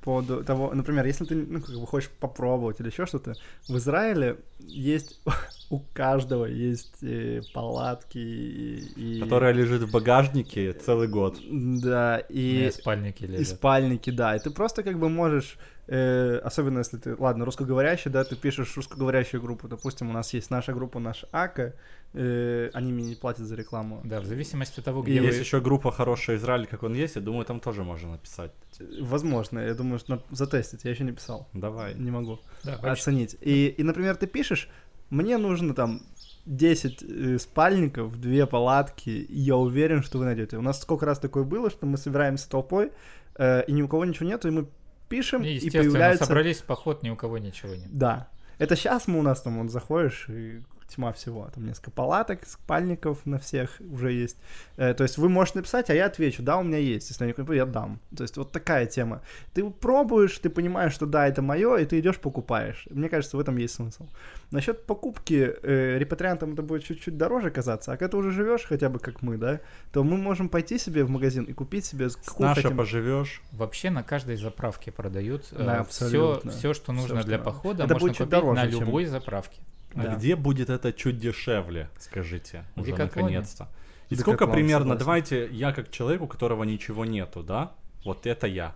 поводу того, например, если ты ну, как бы хочешь попробовать или еще что-то, в Израиле есть [laughs] у каждого есть э, палатки и, и- Которая лежит в багажнике целый год. да и, И спальники и лежат. спальники, да, и ты просто как бы можешь э, особенно если ты, ладно, русскоговорящий, да, ты пишешь русскоговорящую группу, допустим, у нас есть наша группа, наш АКа, э, они мне не платят за рекламу, Да, в зависимости от того, И где Есть вы... еще группа «Хороший Израиль», как он есть, я думаю, там тоже можно написать. возможно, я думаю, что надо затестить, я еще не писал, Давай. не могу. Да, оценить. И, и, например, ты пишешь, мне нужно там 10 э, спальников, две палатки, и я уверен, что вы найдете. У нас сколько раз такое было, что мы собираемся толпой, э, и ни у кого ничего нету, и мы пишем, И, и естественно, появляется... собрались в поход, ни у кого ничего нет. Да. Это сейчас мы у нас там, вот заходишь, и тьма всего. Там несколько палаток, спальников на всех уже есть. Э, то есть вы можете написать, а я отвечу, да, у меня есть. Если я не куплю, я дам. То есть вот такая тема. Ты пробуешь, ты понимаешь, что да, это мое, и ты идешь покупаешь. Мне кажется, в этом есть смысл. Насчет покупки э, репатриантам это будет чуть-чуть дороже казаться, а когда ты уже живешь хотя бы как мы, да, то мы можем пойти себе в магазин и купить себе Наша хотим- поживешь. Вообще на каждой заправке продают Да, все, все, что нужно что для похода, Это можно купить дороже, на чем- любой заправке. А Да. где будет это чуть дешевле, скажите, уже наконец-то? И Декатлон, сколько примерно, согласен. давайте, я как человек, у которого ничего нету, да? Вот это я.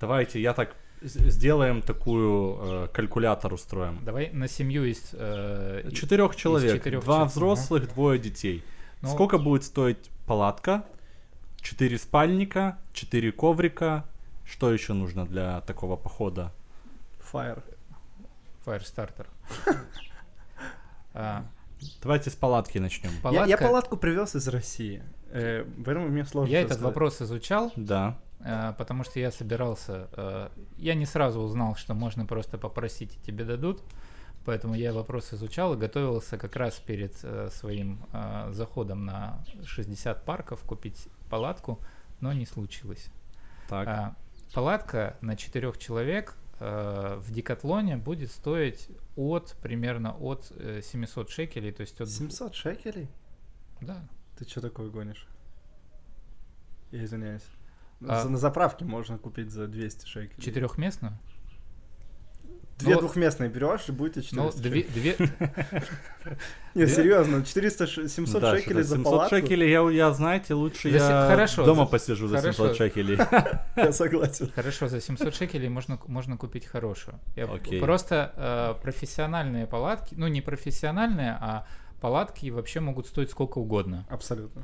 Давайте я так сделаем такую э, калькулятор устроим. Давай на семью из... э, Четырех человек, четырех два человек, взрослых, двое детей. Ну, Сколько будет стоить палатка? Четыре спальника, четыре коврика. Что еще нужно для такого похода? Fire. Firestarter. [laughs] А, Давайте с палатки начнем. Я, Палатка... я палатку привез из России. Э, поэтому мне сложно Я этот сказать. вопрос изучал, Да. э, потому что я собирался... э, Я не сразу узнал, что можно просто попросить, и тебе дадут. Поэтому я вопрос изучал и готовился как раз перед э, своим э, заходом на 60 парков купить палатку, но не случилось. Так. А, палатка на четырех человек э, в Декатлоне будет стоить от примерно от э, 700 шекелей, то есть от 700 шекелей? да, Ты что такое гонишь? Я извиняюсь. А- За- на заправке можно купить за 200 шекелей. четырехместную. Две Ну, двухместные берешь, и будет тебе Ну, 400 две, две, [laughs] Не, серьезно, 400, ш- 700 Да, шекелей что-то за 700 палатку? шекелей, я, я, знаете, лучше За я хорошо, дома за- посижу за хорошо. 700 шекелей. [laughs] Я согласен. Хорошо, за 700 шекелей можно, можно купить хорошую. Я Окей. Просто э, профессиональные палатки, ну не профессиональные, а палатки вообще могут стоить сколько угодно. Абсолютно.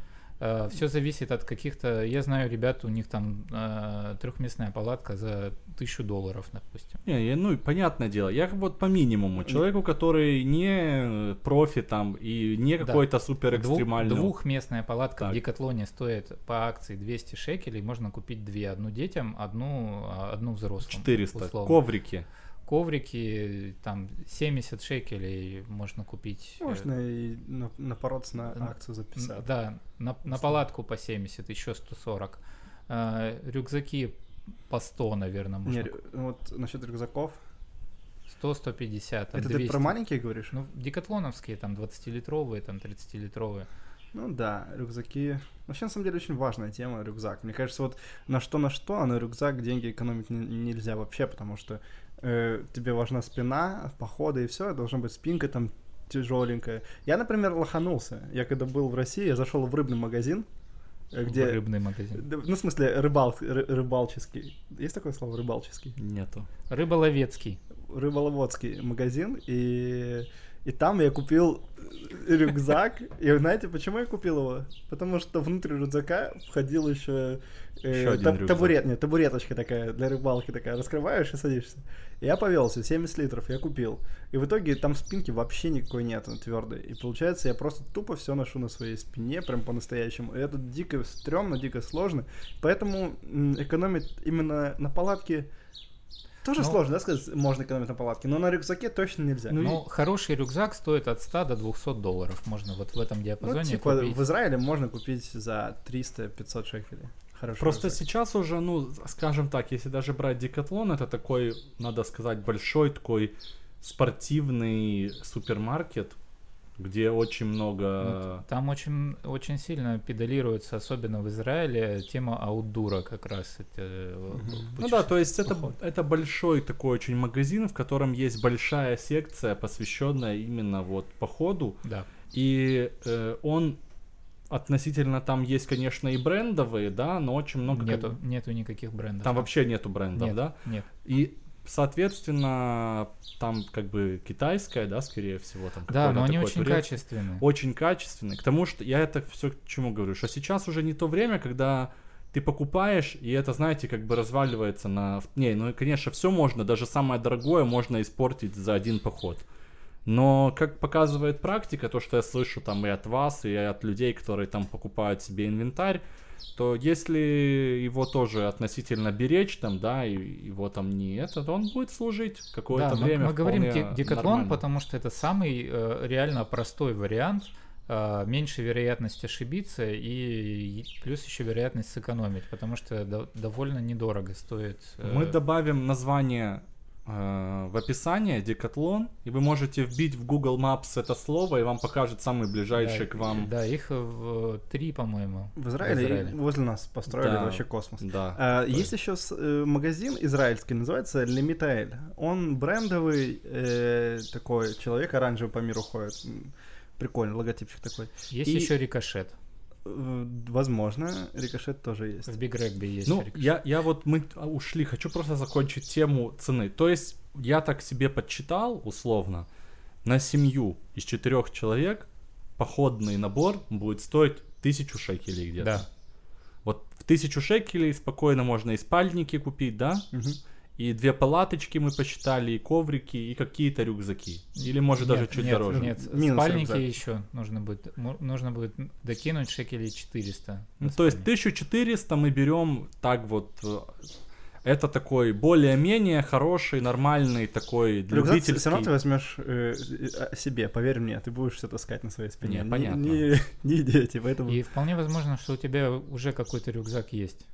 Все зависит от каких-то... Я знаю ребят, у них там э, трехместная палатка за тысячу долларов, допустим. Не, я- ну, понятное дело, я вот по минимуму. Человеку, который не профи там и не Да. какой-то супер Двух- экстремальный. двухместная палатка Так. в Декатлоне стоит по акции 200 шекелей, можно купить две. Одну детям, одну, а, одну взрослым. 400. условно. Коврики. Коврики, там 70 шекелей можно купить. э, Можно и на- напороться на акцию за Н- 50. Да, на, на палатку по 70, еще 140. А, рюкзаки по 100, наверное, можно. Не, рю- вот насчет рюкзаков. 100-150, там Это 200. ты про маленькие говоришь? Ну, декатлоновские, там 20-литровые, там 30-литровые. Ну да, рюкзаки. Вообще, на самом деле, очень важная тема рюкзак. Мне кажется, вот на что на что, а на рюкзак деньги экономить не- нельзя вообще, потому что э, тебе важна спина, походы и все, должна быть спинка там тяжеленькая. Я, например, лоханулся. Я когда был в России, я зашел в рыбный магазин, э, где... Рыбный магазин. Ну, в смысле, рыбал, ры- рыбалческий. Есть такое слово рыбалческий? Нету. Рыболовецкий. рыболоводский магазин, и, и там я купил рюкзак. И знаете, почему я купил его? Потому что внутрь рюкзака входил еще, э, таб- табурет, нет, табуреточка такая для рыбалки такая, раскрываешь и садишься. И я повелся, 70 литров я купил. И в итоге там спинки вообще никакой нет, твердой. И получается, я просто тупо все ношу на своей спине, прям по-настоящему. И это дико стрёмно, дико сложно. Поэтому экономить именно на палатке тоже Ну, сложно, да, сказать, можно экономить на палатке, но на рюкзаке точно нельзя. Ну, Ну, хороший рюкзак стоит от 100 до 200 долларов. Можно вот в этом Ну, диапазоне типа, купить. в Израиле можно купить за 300-500 шекелей. Хороший Просто рюкзак. сейчас уже, ну, скажем так, если даже брать Декатлон, это такой, надо сказать, большой такой спортивный супермаркет, где очень много... Вот Там очень, очень сильно педалируется, особенно в Израиле, тема аутдура как раз. Это, э, Ну да, то есть это, поход. это большой такой очень магазин, в котором есть большая секция, посвященная именно вот походу. Да. И э, он относительно там есть, конечно, и брендовые, да, но очень много... как- Нету, нету никаких брендов. Там вообще нету брендов, нет, да? Нет. И, соответственно, там как бы китайская, да, скорее всего. Там Да, но они очень турецкое. качественные. Очень качественный. К тому, что я это все к чему говорю, что сейчас уже не то время, когда ты покупаешь, и это, знаете, как бы разваливается на... Не, ну, конечно, все можно, даже самое дорогое можно испортить за один поход. Но, как показывает практика, то, что я слышу там и от вас, и от людей, которые там покупают себе инвентарь, то если его тоже относительно беречь там, да, и его там не это, то он будет служить какое-то Да, мы, время мы говорим вполне де- декатлон, нормально. потому что это самый э, реально простой вариант, э, меньше вероятность ошибиться и и плюс еще вероятность сэкономить, потому что до- довольно недорого стоит. э, Мы добавим название э, в описание Декатлон, и вы можете вбить в Google Maps это слово, и вам покажет самый ближайший да, к вам. Да, их в три, по-моему. В Израиле, В Израиле. возле нас построили Да. вообще космос. Да. А, есть еще с- э, магазин израильский, называется Лемитаэль. Он брендовый, э, такой человек оранжевый по миру ходит. Прикольный логотипчик такой. Есть И- еще рикошет. Э, Возможно, рикошет тоже есть. В Биг Регби есть Ну, рикошет. я, я вот мы а, ушли, хочу просто закончить тему цены. То есть я так себе подсчитал условно, на семью из четырех человек походный набор будет стоить тысячу шекелей где-то. Да. Вот в тысячу шекелей спокойно можно и спальники купить, да? Мгм. И две палаточки мы посчитали, и коврики, и какие-то рюкзаки. Или может даже Нет, чуть нет, дороже. Нет, Минус спальники рюкзак. еще нужно будет, нужно будет докинуть шекелей 400. Ну, то есть спальник. 1400 мы берем так вот. э, Это такой более-менее хороший, нормальный такой Рюкзак любительский. все равно ты возьмешь э, э, себе, поверь мне, ты будешь все таскать на своей спине. Не, Ни- понятно. Не, [laughs] не дети, поэтому... И вполне возможно, что у тебя уже какой-то рюкзак есть.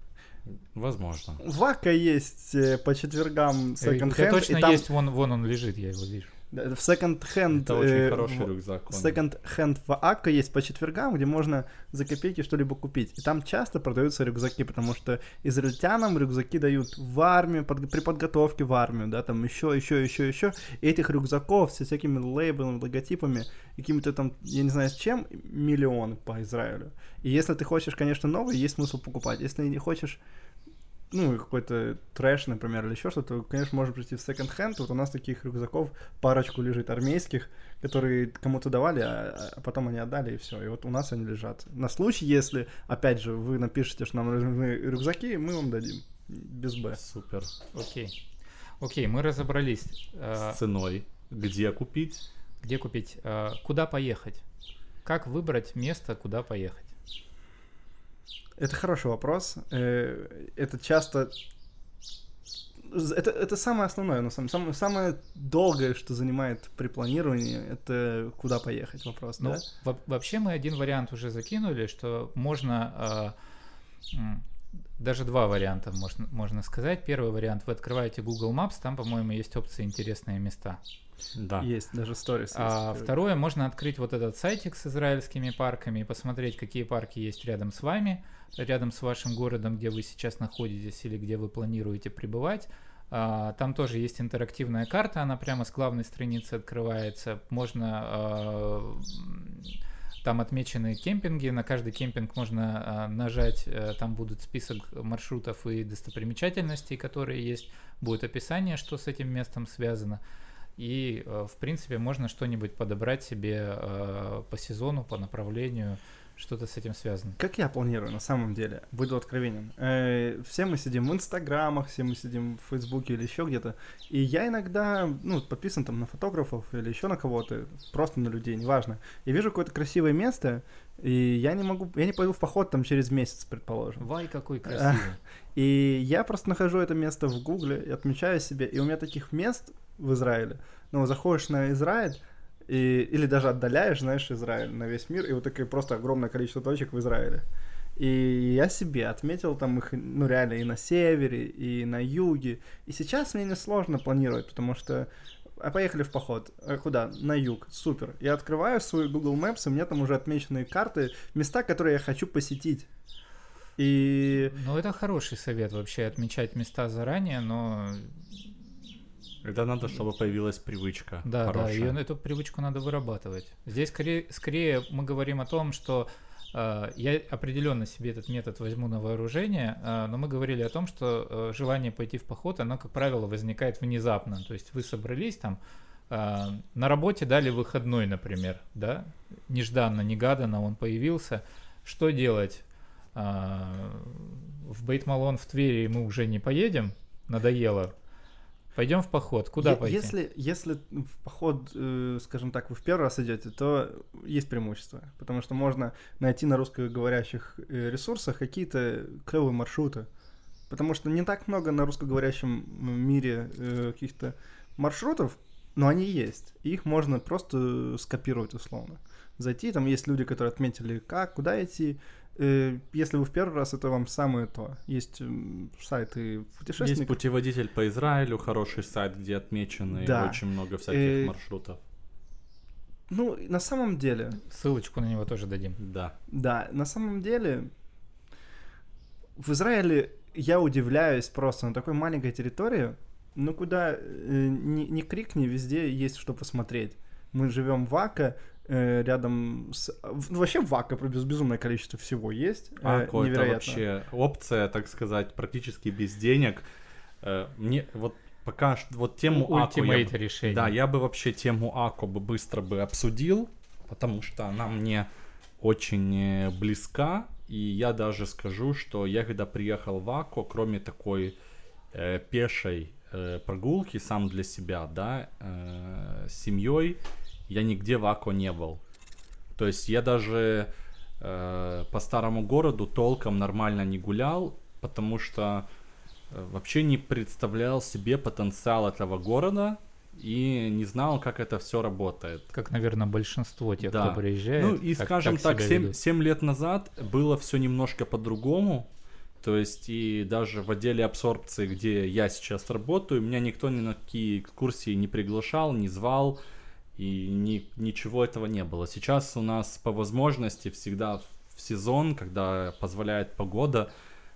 Возможно. Вака есть э, по четвергам Э, У тебя точно там есть, вон, вон он лежит, я его вижу. В секонд-хенд... Это очень э, хороший в- рюкзак. он. Секонд-хенд в Ака есть по четвергам, где можно за копейки что-либо купить. И там часто продаются рюкзаки, потому что израильтянам рюкзаки дают в армию, под- при подготовке в армию, да, там еще, еще, еще, еще. И этих рюкзаков со всякими лейблами, логотипами, какими-то там, я не знаю с чем, миллион по Израилю. И если ты хочешь, конечно, новый, есть смысл покупать. Если не хочешь ну, какой-то трэш, например, или еще что-то, то, конечно, можно прийти в секонд-хенд. Вот у нас таких рюкзаков парочку лежит армейских, которые кому-то давали, а, а потом они отдали, и все. И вот у нас они лежат. На случай, если, опять же, вы напишете, что нам нужны рюкзаки, мы вам дадим. Без Б. Супер. Окей. Окей, мы разобрались. Э, С ценой. Где купить? Где купить? Э, Куда поехать? Как выбрать место, куда поехать? Это хороший вопрос. Э, Это часто... Это, это самое основное, на самом самое, самое долгое, что занимает при планировании, это куда поехать вопрос, Ну, да? во- вообще мы один вариант уже закинули, что можно м, даже два варианта можно, можно сказать. Первый вариант вы открываете Google Maps, там, по-моему, есть опция интересные места. Да. Есть, даже сторис А есть. второе, можно открыть вот этот сайтик с израильскими парками и посмотреть, какие парки есть рядом с вами, рядом с вашим городом, где вы сейчас находитесь или где вы планируете пребывать. А, Там тоже есть интерактивная карта, она прямо с главной страницы открывается. Можно а, там отмечены кемпинги, на каждый кемпинг можно а, нажать, э, там будет список маршрутов и достопримечательностей, которые есть, будет описание, что с этим местом связано. И, э, в принципе, можно что-нибудь подобрать себе э, по сезону, по направлению, что-то с этим связано. Как я планирую, на самом деле, буду откровенен. Э, все мы сидим в инстаграмах, все мы сидим в фейсбуке или еще где-то. И я иногда, ну, подписан там на фотографов или еще на кого-то, просто на людей, неважно. И вижу какое-то красивое место, и я не могу, я не пойду в поход там через месяц, предположим. Вай, какой красивый. [laughs] И я просто нахожу это место в Гугле и отмечаю себе. И у меня таких мест в Израиле, ну, заходишь на Израиль, и, или даже отдаляешь, знаешь, Израиль на весь мир, и вот такое просто огромное количество точек в Израиле. И я себе отметил там их, ну, реально, и на севере, и на юге. И сейчас мне несложно планировать, потому что а поехали в поход. А куда? На юг. Супер. Я открываю свой Google Maps, и у меня там уже отмечены карты, места, которые я хочу посетить. И... Ну, это хороший совет вообще, отмечать места заранее, но... Это надо, чтобы появилась привычка Да, хорошая. да, и эту привычку надо вырабатывать. Здесь скорее, скорее мы говорим о том, что э, я определенно себе этот метод возьму на вооружение, э, но мы говорили о том, что э, желание пойти в поход, оно, как правило, возникает внезапно. То есть вы собрались там, э, на работе дали выходной, например, да, нежданно, негаданно он появился. Что делать? Э, в Бейтмалон в Твери мы уже не поедем, надоело. Пойдем в поход. Куда Е- пойти? Если, если в поход, э, скажем так, вы в первый раз идете, то есть преимущество. Потому что можно найти на русскоговорящих э, ресурсах какие-то клевые маршруты. Потому что не так много на русскоговорящем мире э, каких-то маршрутов, но они есть. И их можно просто скопировать условно. Зайти, там есть люди, которые отметили, как, куда идти. Э, Если вы в первый раз, это вам самое то. Есть сайты Есть путешественников. путеводитель по Израилю, хороший сайт, где отмечены Да. очень много всяких Э, маршрутов. Ну, на самом деле, Ссылочку на него тоже дадим. Да. Да, на самом деле в Израиле я удивляюсь просто на такой маленькой территории, ну куда э, ни, ни крикни, везде есть что посмотреть. Мы живем в Ака, э, рядом с... ну, вообще в Ака без- безумное количество всего есть. э, Ако это вообще опция, так сказать, практически без денег. Э, Мне вот пока ш- вот тему Ако я бы- решение. Да, я бы вообще тему Ако бы быстро бы обсудил, потому что она мне очень э, близка, и я даже скажу, что я когда приехал в Ако, кроме такой э, пешей э, прогулки сам для себя, да, э, с семьей, я нигде в Ако не был. То есть я даже э, по старому городу толком нормально не гулял, потому что э, вообще не представлял себе потенциал этого города и не знал, как это все работает. Как, наверное, большинство тех, Да. кто приезжает. Ну и, как- скажем так, себя 7, ведут. лет назад было все немножко по-другому. То есть и даже в отделе абсорбции, где я сейчас работаю, меня никто ни на какие экскурсии не приглашал, не звал, и ни, ничего этого не было. Сейчас у нас по возможности всегда в сезон, когда позволяет погода,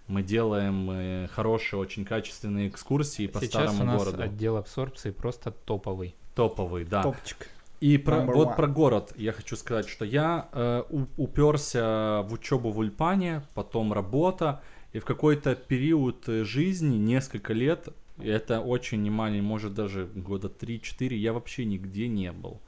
мы делаем э, хорошие, очень качественные экскурсии по Сейчас старому у нас городу. отдел абсорбции просто топовый. Топовый, да. Топчик. И про, Number вот one. про город я хочу сказать, что я э, у- уперся в учебу в Ульпане, потом работа, и в какой-то период э, жизни, несколько лет, это очень немаленький, может даже года 3-4, я вообще нигде не был.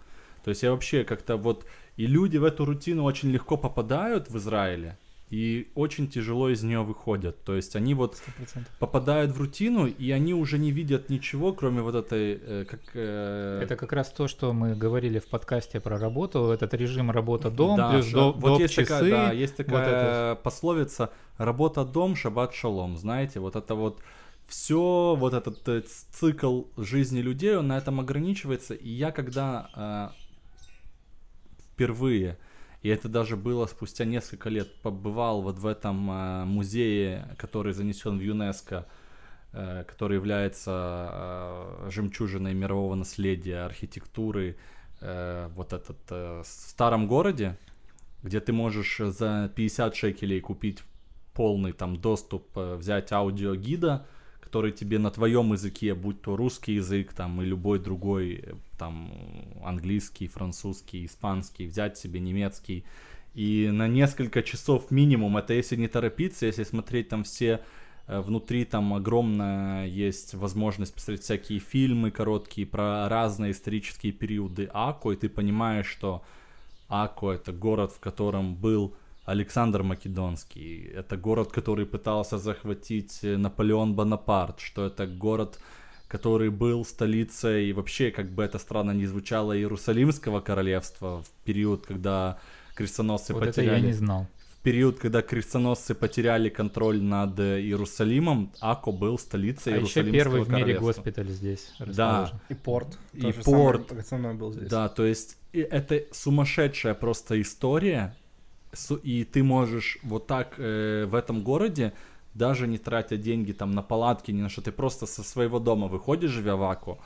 То есть я вообще как-то вот... И люди в эту рутину очень легко попадают в Израиле, и очень тяжело из нее выходят. То есть они вот 100%. попадают в рутину, и они уже не видят ничего, кроме вот этой... э, как, э, Это как раз то, что мы говорили в подкасте про работу. Этот режим работа-дом Да, плюс ша- до, вот доп. есть часы. такая, да, есть вот такая пословица «работа дом, шаббат шалом», знаете, вот это вот все, вот этот э, цикл жизни людей, он на этом ограничивается, и я когда э, впервые, и это даже было спустя несколько лет, побывал вот в этом э, музее, который занесен в ЮНЕСКо, э, который является э, жемчужиной мирового наследия архитектуры, э, вот этот э, в старом городе, где ты можешь за 50 шекелей купить полный там доступ, э, взять аудиогида, который тебе на твоем языке, будь то русский язык там и любой другой, э, там английский, французский, испанский, взять себе немецкий. И на несколько часов минимум, это если не торопиться, если смотреть там все э, внутри там огромная есть возможность посмотреть всякие фильмы короткие про разные исторические периоды Ако, и ты понимаешь, что Ако это город, в котором был Александр Македонский, это город, который пытался захватить э, Наполеон Бонапарт, что это город, который был столицей, и вообще, как бы это странно не звучало, Иерусалимского королевства в период, когда крестоносцы Вот это потеряли я не знал. в период, когда крестоносцы потеряли контроль над э, Иерусалимом, Ако был столицей А еще Иерусалимского первый в мире королевства. госпиталь здесь Да. И порт. И порт. Самый основной был здесь. Да, то есть и это сумасшедшая просто история, и ты можешь вот так э, в этом городе, даже не тратя деньги там на палатки, ни на что, ты просто со своего дома выходишь, живя в Аку,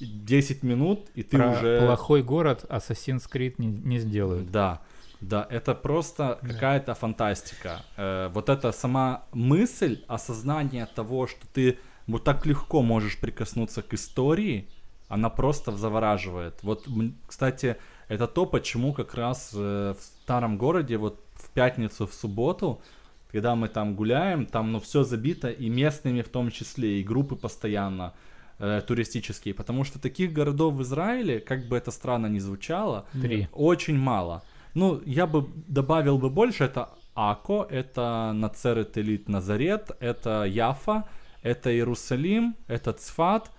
10 минут, и ты Про уже... плохой город Assassin's Creed не, не сделают. Да, да, это просто какая-то фантастика. Э, вот эта сама мысль, осознание того, что ты вот так легко можешь прикоснуться к истории, она просто завораживает. Вот, кстати, это то, почему как раз э, в старом городе, вот в пятницу, в субботу, когда мы там гуляем, там ну все забито и местными в том числе, и группы постоянно э, туристические, потому что таких городов в Израиле, как бы это странно ни звучало, Три. очень мало. Ну, я бы добавил бы больше, это Ако, это Нацерет Элит Назарет, это Яфа, это Иерусалим, это Цфат,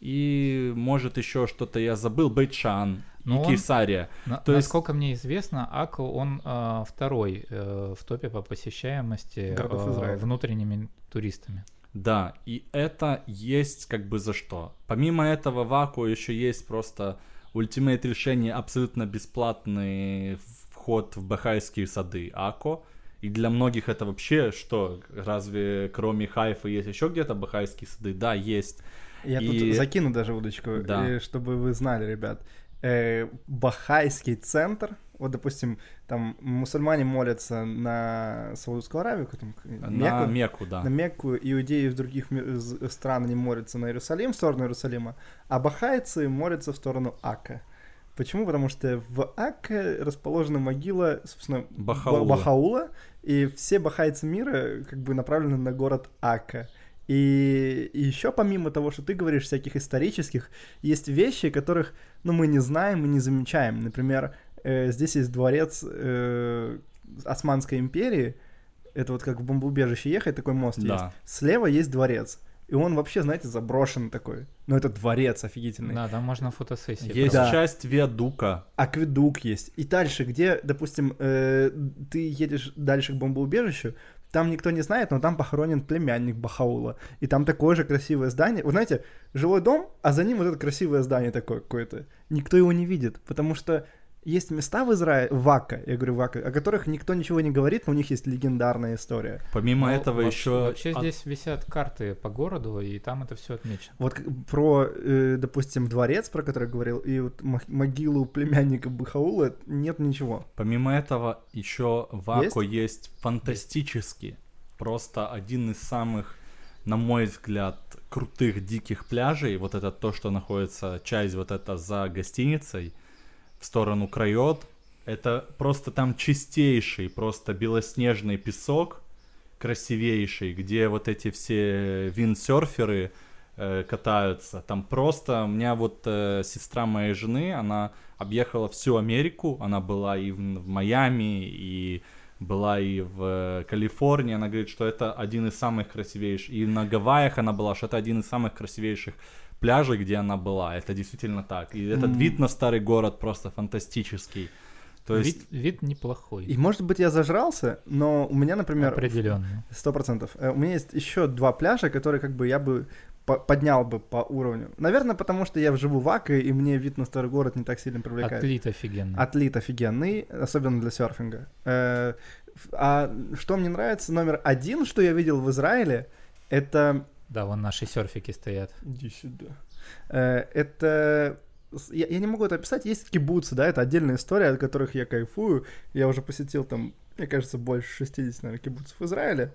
и может еще что-то я забыл, Бейтшан Но и он- Кейсария. На- То есть- насколько мне известно, Аку он э, второй э, в топе по посещаемости э, внутренними туристами. Да, и это есть как бы за что. Помимо этого, в Аку еще есть просто ультимейт решение, абсолютно бесплатный вход в Бахайские сады Ако. И для многих это вообще что? Разве кроме Хайфа есть еще где-то Бахайские сады? Да, есть. Я И- тут закину даже удочку, Да. э, чтобы вы знали, ребят. Э, Бахайский центр, вот, допустим, там мусульмане молятся на Саудовскую Аравию, там, На Мекку, Мекку, да. на Мекку, иудеи из других стран они молятся на Иерусалим, в сторону Иерусалима, а бахайцы молятся в сторону Ака. Почему? Потому что в Ака расположена могила, собственно, Ба- Бахаула. Бахаула, и все бахайцы мира как бы направлены на город Ака. И, еще помимо того, что ты говоришь, всяких исторических, есть вещи, которых, ну, мы не знаем и не замечаем. Например, э, здесь есть дворец э, Османской империи, это вот как в бомбоубежище ехать, такой мост есть. Да. Слева есть дворец. И он вообще, знаете, заброшен такой. Но это дворец офигительный. Да, там можно фотосессии. Есть Да. часть Виадука. Акведук есть. И дальше, где, допустим, э, ты едешь дальше к бомбоубежищу, там никто не знает, но там похоронен племянник Бахаула. И там такое же красивое здание. Вы знаете, жилой дом, а за ним вот это красивое здание такое какое-то. Никто его не видит, потому что есть места в Израиле, в Ака, я говорю в Ака, о которых никто ничего не говорит, но у них есть легендарная история. Помимо Ну, этого вообще- еще... Вообще от- здесь висят карты по городу, и там это все отмечено. Вот про, э, допустим, дворец, про который я говорил, и вот мо- могилу племянника Бахаула нет ничего. Помимо этого, еще в Ако есть, фантастически просто один из самых, на мой взгляд, крутых диких пляжей. Вот это то, что находится, часть вот это за гостиницей, в сторону Крайот. Это просто там чистейший, просто белоснежный песок, красивейший, где вот эти все виндсерферы э, катаются. Там просто у меня вот э, сестра моей жены, она объехала всю Америку, она была и в, в Майами, и была и в э, Калифорнии. Она говорит, что это один из самых красивейших. И на Гавайях она была, что это один из самых красивейших пляжей, где она была. Это действительно так. И этот М. вид на старый город просто фантастический. То есть вид, вид неплохой. И может быть я зажрался, но у меня, например, Определенно. сто процентов. э, У меня есть еще два пляжа, которые как бы я бы по- поднял бы по уровню. Наверное, потому что я живу в Аке, и мне вид на старый город не так сильно привлекает. Отлит офигенно. Отлит офигенный, особенно для серфинга. Э, А что мне нравится, номер один, что я видел в Израиле, это... Да, вон наши серфики стоят. Иди сюда. Э, Это... Я, я не могу это описать. Есть кибуцы, да, это отдельная история, от которых я кайфую. Я уже посетил там, мне кажется, больше 60, наверное, кибуцев в Израиле.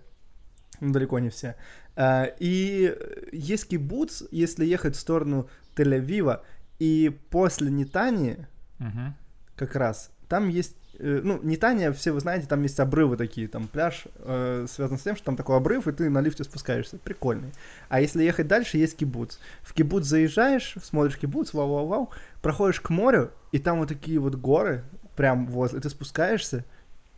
Ну, далеко не все. А, И есть кибуц, если ехать в сторону Тель-Авива, и после Нетании, Мгм. как раз. Там есть, э, ну, Нетания, все вы знаете, там есть обрывы такие, там пляж э, связан с тем, что там такой обрыв, и ты на лифте спускаешься. Прикольный. А если ехать дальше, есть кибуц. В кибуц заезжаешь, смотришь кибуц, вау-вау-вау, проходишь к морю, и там вот такие вот горы, прям возле, ты спускаешься,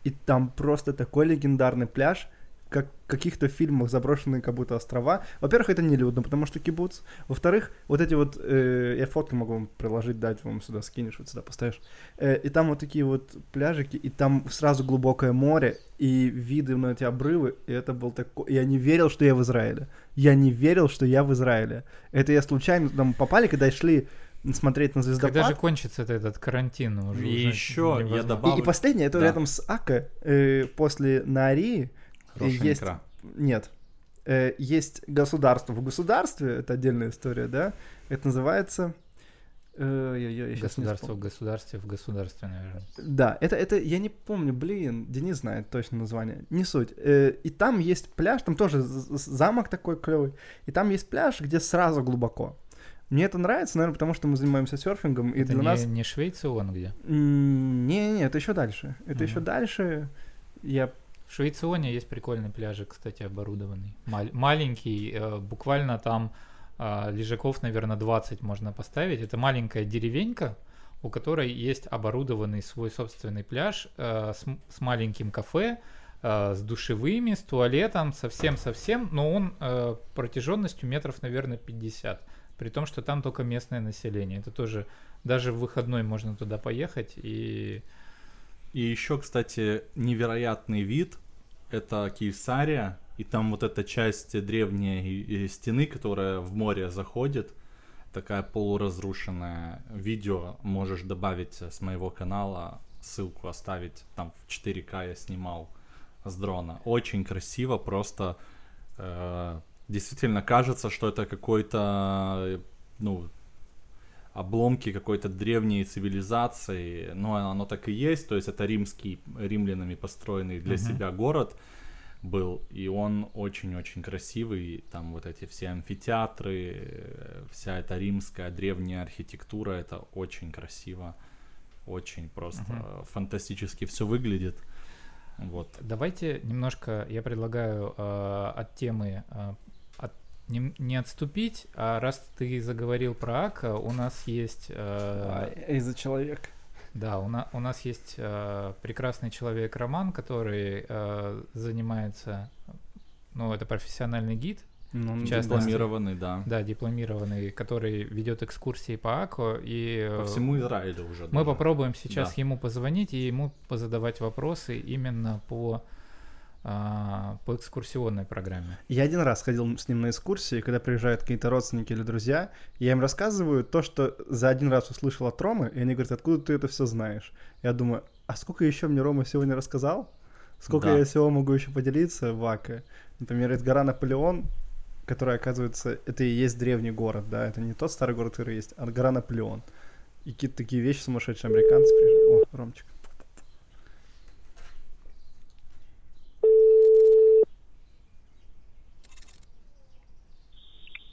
и там просто такой легендарный пляж, как в каких-то фильмах заброшенные как будто острова. Во-первых, это не людно, потому что кибуц. Во-вторых, вот эти вот, э, я фотки могу вам приложить, дать вам сюда скинешь, вот сюда поставишь. Э, и там вот такие вот пляжики, и там сразу глубокое море, и виды на эти обрывы, и это был такой... Я не верил, что я в Израиле. Я не верил, что я в Израиле. Это я случайно там попали, когда шли смотреть на звездопад. Когда же кончится этот карантин уже? И уже ещё я добавлю- И, и последнее, это Да. рядом с Ака, э, после Нарии, хорошая есть- икра. нет, э, есть государство. В государстве, это отдельная история, да, это называется Э, я- я- я Государство в государстве в государстве, наверное. Да, это, это, я не помню, блин, Денис знает точно название, не суть. Э, и там есть пляж, там тоже замок такой клевый, и там есть пляж, где сразу глубоко. Мне это нравится, наверное, потому что мы занимаемся серфингом, и Это для не, нас... не Швейцион где? М, Не-не, это еще дальше. Это еще Мгм. дальше. Я В Швейционе есть прикольный пляжик, кстати, оборудованный. Мал- маленький, э, буквально там а, лежаков, наверное, 20 можно поставить. Это маленькая деревенька, у которой есть оборудованный свой собственный пляж э, с, с маленьким кафе, э, с душевыми, с туалетом, совсем-совсем, но он э, протяженностью метров, наверное, 50. При том, что там только местное население. Это тоже даже в выходной можно туда поехать и И еще, кстати, невероятный вид — это Кейсария, и там вот эта часть древней и стены, которая в море заходит, такая полуразрушенная. Видео можешь добавить с моего канала, ссылку оставить, там в 4К я снимал с дрона. Очень красиво, просто э, действительно кажется, что это какой-то, э, ну, обломки какой-то древней цивилизации, но оно так и есть, то есть это римский, римлянами построенный для Мгм. себя город был, и он очень-очень красивый, там вот эти все амфитеатры, вся эта римская древняя архитектура, это очень красиво, очень просто Мгм. фантастически все выглядит. Вот. Давайте немножко, я предлагаю э, от темы э, не, не отступить, а раз ты заговорил про Ака, у нас есть, э, а, из-за человека. да, у, на- у нас есть э, прекрасный человек Роман, который э, занимается, ну, это профессиональный гид, Ну, В частности. Дипломированный, да. да, дипломированный, который ведет экскурсии по Аку, и э, По всему Израилю уже. мы даже. попробуем сейчас Да. ему позвонить и ему позадавать вопросы именно по а, по экскурсионной программе. Я один раз ходил с ним на экскурсии, когда приезжают какие-то родственники или друзья, я им рассказываю то, что за один раз услышал от Ромы, и они говорят, откуда ты это все знаешь? Я думаю, а сколько еще мне Рома сегодня рассказал? Сколько Да. я всего могу еще поделиться в Аке? Например, это гора Наполеон, которая, оказывается, это и есть древний город, да, это не тот старый город, который есть, а гора Наполеон. И какие-то такие вещи сумасшедшие американцы приезжают. О, Ромчик.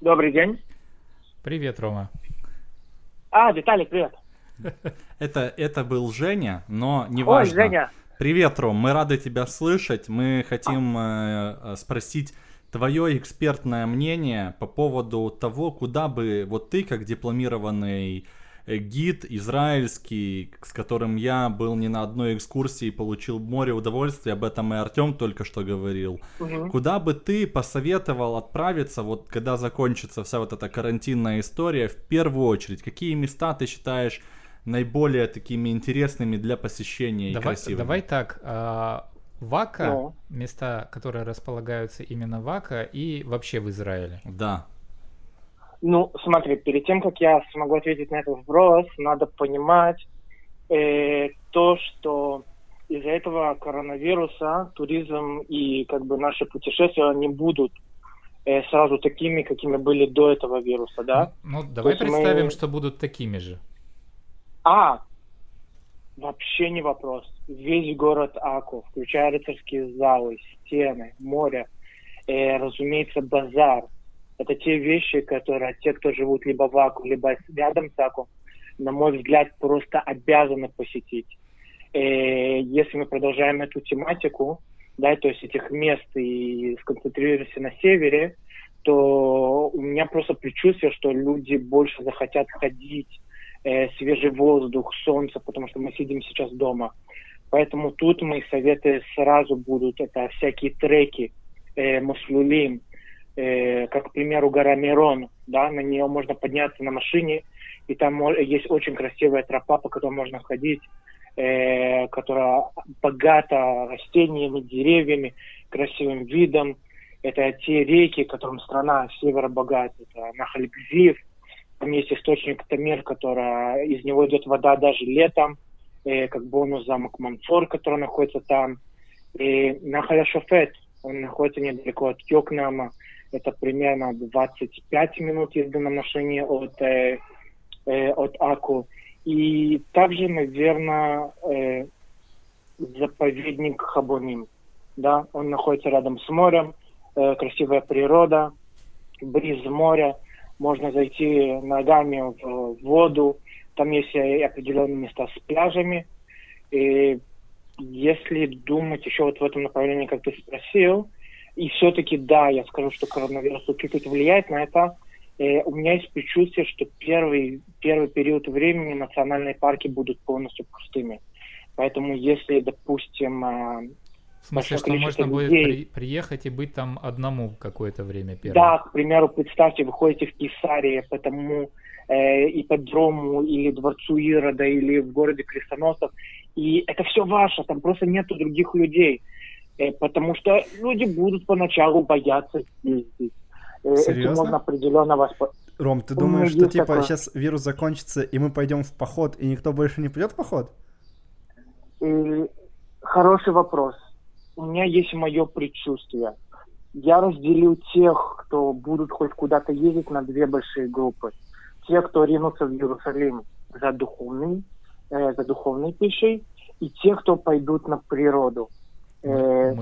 Добрый день. Привет, Рома. А, Виталик, привет. [laughs] Это, это был Женя, но не Ой, важно. Женя. Привет, Ром, мы рады тебя слышать. Мы хотим э, э, спросить твое экспертное мнение по поводу того, куда бы вот ты, как дипломированный гид израильский, с которым я был не на одной экскурсии, получил море удовольствия, об этом и Артем только что говорил. Мгм. Куда бы ты посоветовал отправиться, вот когда закончится вся вот эта карантинная история, в первую очередь, какие места ты считаешь наиболее такими интересными для посещения и Давай, красивыми? давай так. а, Вака, Ну. места, которые располагаются именно в Ака и вообще в Израиле. Да. Ну, смотри, перед тем, как я смогу ответить на этот вопрос, надо понимать э, то, что из-за этого коронавируса туризм и как бы наши путешествия не будут э, сразу такими, какими были до этого вируса, да? Ну, давай есть мы- представим, что будут такими же. А, вообще не вопрос. Весь город Аку, включая рыцарские залы, стены, море, э, разумеется, базар. Это те вещи, которые те, кто живут либо в Аку, либо рядом с Аку, на мой взгляд, просто обязаны посетить. Э, если мы продолжаем эту тематику, да, то есть этих мест и сконцентрируемся на севере, то у меня просто предчувствие, что люди больше захотят ходить, э, свежий воздух, солнце, потому что мы сидим сейчас дома. Поэтому тут мои советы сразу будут. Это всякие треки, э, маслюлим, э, как, к примеру, гора Мирон. Да, на нее можно подняться на машине, и там есть очень красивая тропа, по которой можно ходить, э, которая богата растениями, деревьями, красивым видом. Это те реки, которым страна севера богата. Это Нахаль-Гзив, там есть источник Тамир, которая, из него идет вода даже летом, э, как бонус замок Манфор, который находится там. И Нахаля Шофет, он находится недалеко от Йокнама, это примерно 25 минут езды на машине от, э, э, от Аку. И также, наверное, э, заповедник Хабоним. Да, он находится рядом с морем, э, красивая природа, бриз моря, можно зайти ногами в воду, там есть определенные места с пляжами. И если думать еще вот в этом направлении, как ты спросил, и все-таки да, я скажу, что коронавирус чуть-чуть влияет на это, э, у меня есть предчувствие, что первый, первый период времени национальные парки будут полностью пустыми. Поэтому если, допустим, э, В смысле, что можно количество будет людей- при- приехать и быть там одному какое-то время первое? Да, к примеру, представьте, вы ходите в Кесарии по тому э, ипподрому или дворцу Ирода или в городе Крестоносцев, и это все ваше, там просто нету других людей, Э, потому что люди будут поначалу бояться ездить. Э, Этим Серьезно? можно определенно воспо- Ром, ты У думаешь, что типа такое. сейчас вирус закончится, и мы пойдем в поход, и никто больше не пойдет в поход? Э, Хороший вопрос. У меня есть мое предчувствие. Я разделил тех, кто будут хоть куда-то ездить, на две большие группы. Те, кто ринутся в Иерусалим за духовной, э, за духовной пищей, и те, кто пойдут на природу. Э,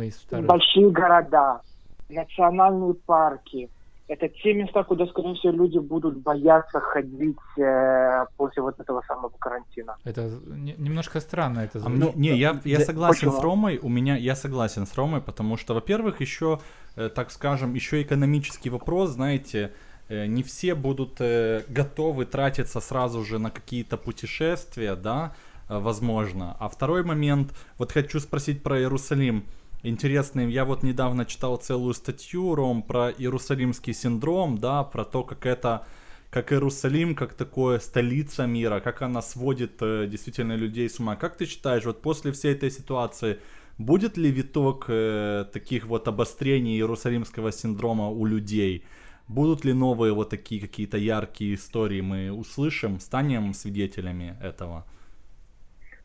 большие города, национальные парки. Это те места, куда, скорее всего, люди будут бояться ходить э, после вот этого самого карантина. Это не- немножко странно это А мне- не, я, я согласен с Почему? Ромой. У меня я согласен с Ромой, потому что, во-первых, еще, э, так скажем, еще экономический вопрос, знаете, э, не все будут э, готовы тратиться сразу же на какие-то путешествия, да, возможно. А второй момент, вот хочу спросить про Иерусалим. Интересный, я вот недавно читал целую статью, Ром, про Иерусалимский синдром, да, про то, как это как Иерусалим, как такое столица мира, как она сводит э, действительно людей с ума. Как ты считаешь, вот после всей этой ситуации будет ли виток э, таких вот обострений Иерусалимского синдрома у людей? Будут ли новые вот такие какие-то яркие истории мы услышим, станем свидетелями этого?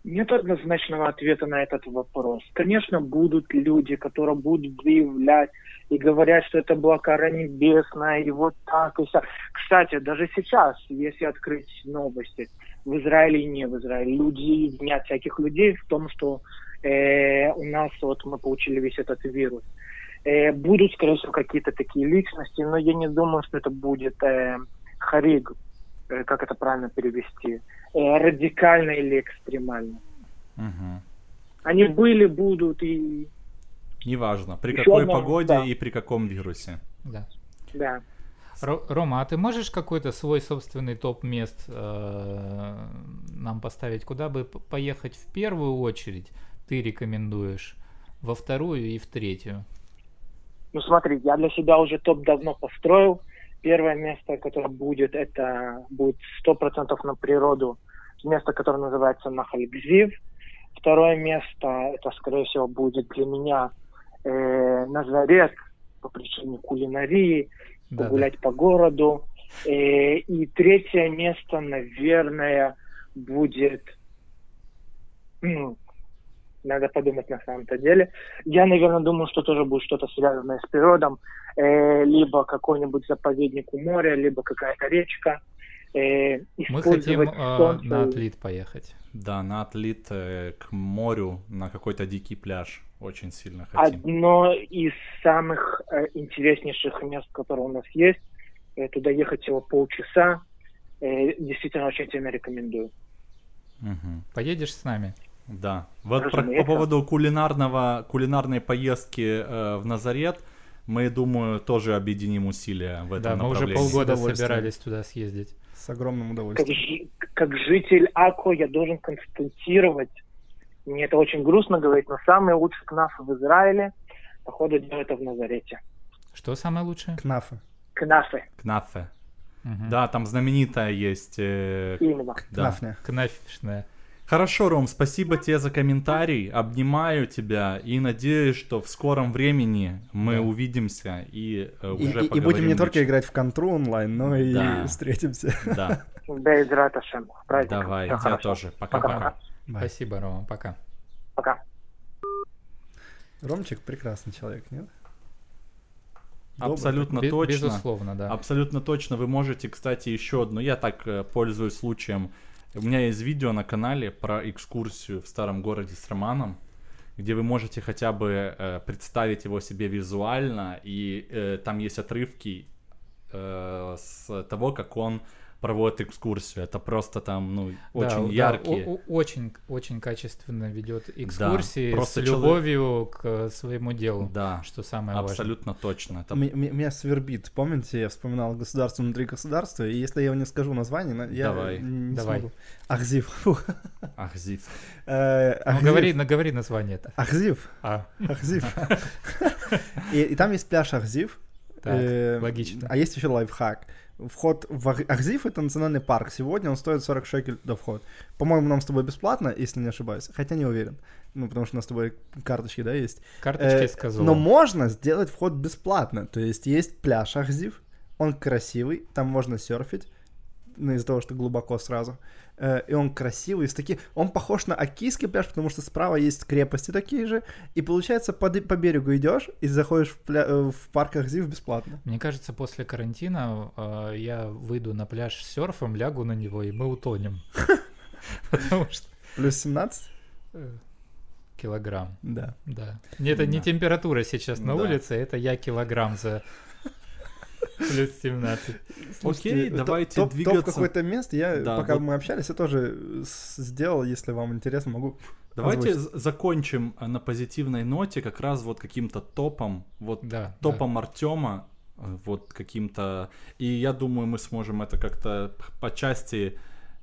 Нет однозначного ответа на этот вопрос. Конечно, будут люди, которые будут заявлять и говорят, что это была кара небесная, и вот так и вся. Кстати, даже сейчас, если открыть новости, в Израиле и не в Израиле, люди винят всяких людей в том, что э, у нас вот мы получили весь этот вирус. Э, будут, скорее всего, какие-то такие личности, но я не думаю, что это будет э, хариг, как это правильно перевести, э, радикально или экстремально. Мгм. Они были, будут и Неважно, при Ещё какой одно, погоде да. и при каком вирусе. Да. да. Ро- Рома, а ты можешь какой-то свой собственный топ мест э, нам поставить, куда бы поехать в первую очередь ты рекомендуешь, во вторую и в третью? Ну смотри, я для себя уже топ давно построил. Первое место, которое будет, это будет сто процентов на природу. Место, которое называется Нахальгзив. Второе место, это, скорее всего, будет для меня э, Назарет по причине кулинарии, Да, погулять по городу. Э, и третье место, наверное, будет... м, Надо подумать на самом-то деле. Я, наверное, думаю, что тоже будет что-то связанное с природом. Э, либо какой-нибудь заповедник у моря, либо какая-то речка. Э, Мы хотим э, на отлит поехать. Да, на отлит э, к морю, на какой-то дикий пляж. Очень сильно хотим. Одно из самых э, интереснейших мест, которые у нас есть. Э, туда ехать всего полчаса. Э, действительно, очень сильно рекомендую. Мгм. Поедешь с нами? Да. Вот про- по поводу кулинарного, кулинарной поески э, в Назарет, мы, думаю, тоже объединим усилия в этом да, мы уже направлении. полгода собирались туда съездить. С огромным Как, удовольствием. жи- как житель Ако я должен констатировать, мне это очень грустно говорить, но самый лучший кнаф в Израиле, походу, делают это в Назарете. Что самое лучшее? Кнафы. Кнафы, Кнафе. Мгм. Да, там знаменитая есть. э, именно. да. Кнафня. Кнафишная. Хорошо, Ром, спасибо тебе за комментарий. Обнимаю тебя и надеюсь, что в скором времени мы Да. увидимся и э, И, уже и- и поговорим будем не только играть в контру онлайн, но и Да. встретимся. Да, [laughs] давай, Всё тебя хорошо. тоже. Пока-пока. Спасибо, Рома, пока. Пока. Ромчик прекрасный человек, нет? Добрый Абсолютно Бе- точно. Безусловно, да. Абсолютно точно. Вы можете, кстати, еще одну. Я так э, пользуюсь случаем. У меня есть видео на канале про экскурсию в старом городе с Романом, где вы можете хотя бы э, представить его себе визуально, и э, там есть отрывки э, с того, как он проводит экскурсию. Это просто там, ну, Да, очень да, яркие. о- очень, очень качественно ведет экскурсии просто с человек- любовью к своему делу, Да, что самое важное. абсолютно точно. Это М- Меня свербит. Помните, я вспоминал государство внутри государства, и если я его не скажу название, на- я Давай. не Давай. смогу. Ахзив. [laughs] Ахзив. Э, Ну, говори, наговори название это. Ахзив. А, Ахзив. [laughs] И и там есть пляж Ахзив. так, Э, логично. А есть еще лайфхак. Вход в Ах- Ахзив это национальный парк. Сегодня он стоит 40 шекель до вход. По-моему, нам с тобой бесплатно, если не ошибаюсь. Хотя не уверен. Ну, потому что у нас с тобой карточки, да, есть. Карточки Э, с козлом. Но можно сделать вход бесплатно. То есть есть пляж Ахзив, он красивый, там можно серфить, ну, из-за того, что глубоко сразу. Э, И он красивый, с таки... он похож на Окийский пляж, потому что справа есть крепости такие же, и получается по, по берегу идешь и заходишь в, пля... э, в парк Ахзив бесплатно. Мне кажется, после карантина э, я выйду на пляж с серфом, лягу на него, и мы утонем. [laughs] Потому что Плюс 17? э, килограмм, Да. да. Это не температура сейчас на улице, это я килограмм за плюс 17. Окей, топ- давайте топ, двигаться. Топ какое-то место, я, Да, пока вот- мы общались, я тоже с- сделал, если вам интересно, могу Давайте озвучить. закончим э, на позитивной ноте как раз вот каким-то топом, вот Да. топом Артема, э, вот каким-то. И я думаю, мы сможем это как-то по части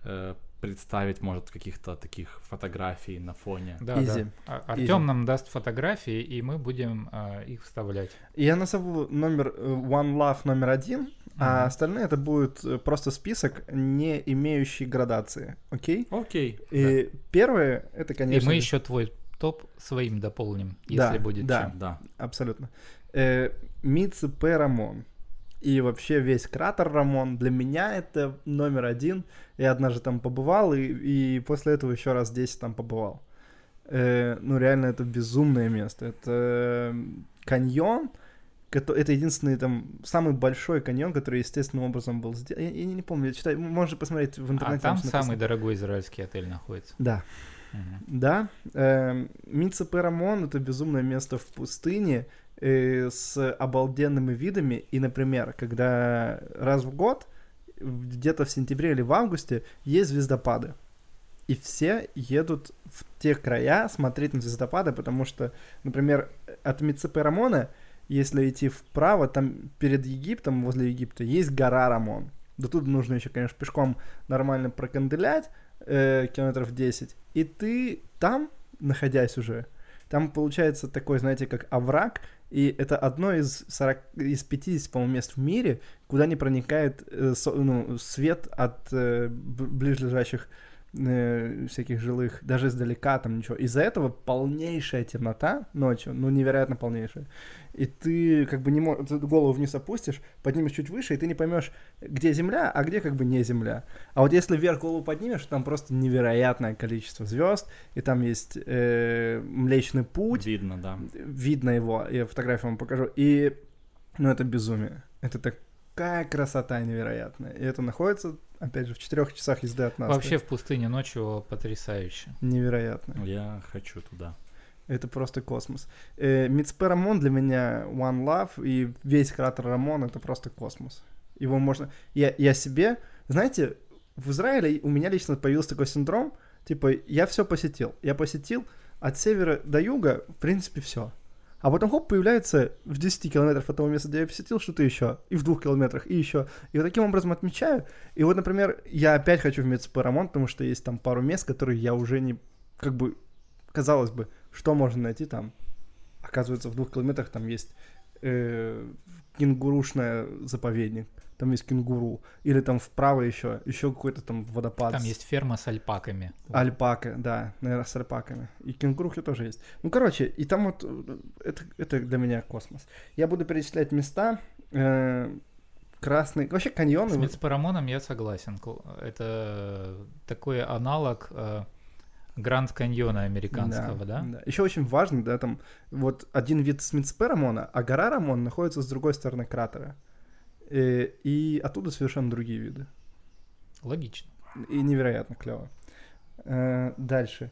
э, представить, может, каких-то таких фотографий на фоне. Да, Easy. да. Easy. Артем нам даст фотографии, и мы будем а, их вставлять. Я назову номер э, One Love номер один, а Ага. остальные это будет э, просто список, не имеющий градации, окей? Окей. И первое, это, и конечно... мы же- еще твой топ своим дополним, Да, если будет да. чем. Да. Абсолютно. Э, Мици П. И вообще весь кратер Рамон. Для меня это номер один. Я однажды там побывал, и, и после этого еще раз 10 там побывал. Э, ну, реально, это безумное место. Это э, каньон, это единственный там самый большой каньон, который естественным образом был сделан. Я, я не помню, я читаю, можно посмотреть в интернете. А там написано. самый дорогой израильский отель находится. Да, Мгм. да, э, Мицепе Рамон это безумное место в пустыне с обалденными видами. И, например, когда раз в год, где-то в сентябре или в августе, есть звездопады. И все едут в те края смотреть на звездопады, потому что, например, от Мицепе Рамона, если идти вправо, там перед Египтом, возле Египта, есть гора Рамон. До тут нужно еще, конечно, пешком нормально проканделять, э, километров 10. И ты там, находясь уже, там получается такой, знаете, как овраг, и это одно из, 40, из 50, по-моему, мест в мире, куда не проникает э, со- ну, свет от э, ближайших э, всяких жилых, даже издалека там ничего. Из-за этого полнейшая темнота ночью, ну невероятно полнейшая. И ты как бы не можешь, голову вниз опустишь, поднимешь чуть выше, и ты не поймешь, где земля, а где как бы не земля. А вот если вверх голову поднимешь, там просто невероятное количество звезд, и там есть э, Млечный Путь, Видно, да. видно его, я фотографию вам покажу, и, ну, это безумие. Это такая красота невероятная. И это находится, опять же, в четырех часах езды от нас. Вообще в пустыне ночью потрясающе. Невероятно. Я хочу туда. Это просто космос. Э, Мицпе Рамон для меня One Love, и весь кратер Рамон — это просто космос. Его можно... Я, я себе... Знаете, в Израиле у меня лично появился такой синдром, типа, я все посетил. Я посетил от севера до юга, в принципе, все. А потом, хоп, появляется в 10 километрах от того места, где я посетил, что-то еще. И в двух километрах, и еще. И вот таким образом отмечаю. И вот, например, я опять хочу в Мецпе Рамон, потому что есть там пару мест, которые я уже не... Как бы, казалось бы, что можно найти там? Оказывается, в двух километрах там есть э, кенгурушная заповедник. Там есть кенгуру. Или там вправо еще, еще какой-то там водопад. Там есть ферма с альпаками. Альпака, да, наверное, с альпаками. И кенгурухи тоже есть. Ну, короче, и там вот э, это, это для меня космос. Я буду перечислять места. э, красный. Вообще каньоны. С Мецпарамоном я согласен. Это такой аналог э, Гранд Каньона американского, да? Еще очень важно, да, там вот один вид Смитспе Рамона, а гора Рамон находится с другой стороны кратера. И, и оттуда совершенно другие виды. Логично. И невероятно клево. Э, дальше.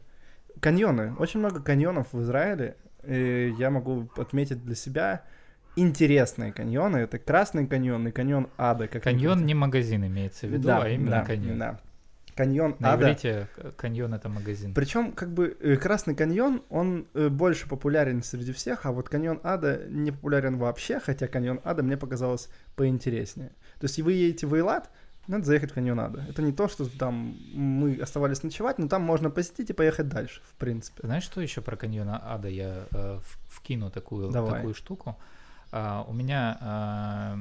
Каньоны. Очень много каньонов в Израиле. И я могу отметить для себя интересные каньоны. Это Красный каньон и каньон Ада. Как каньон не магазин имеется в виду, да, а именно да, каньон. Да. Каньон На Ада. иврите каньон это магазин. Причем, как бы, э, Красный каньон, он э, больше популярен среди всех, а вот каньон Ада не популярен вообще, хотя каньон Ада мне показалось поинтереснее. То есть, вы едете в Эйлат, надо заехать в каньон Ада. Это не то, что там мы оставались ночевать, но там можно посетить и поехать дальше, в принципе. Знаешь, что еще про каньон Ада я э, вкину такую, Давай. такую штуку? А, у меня а,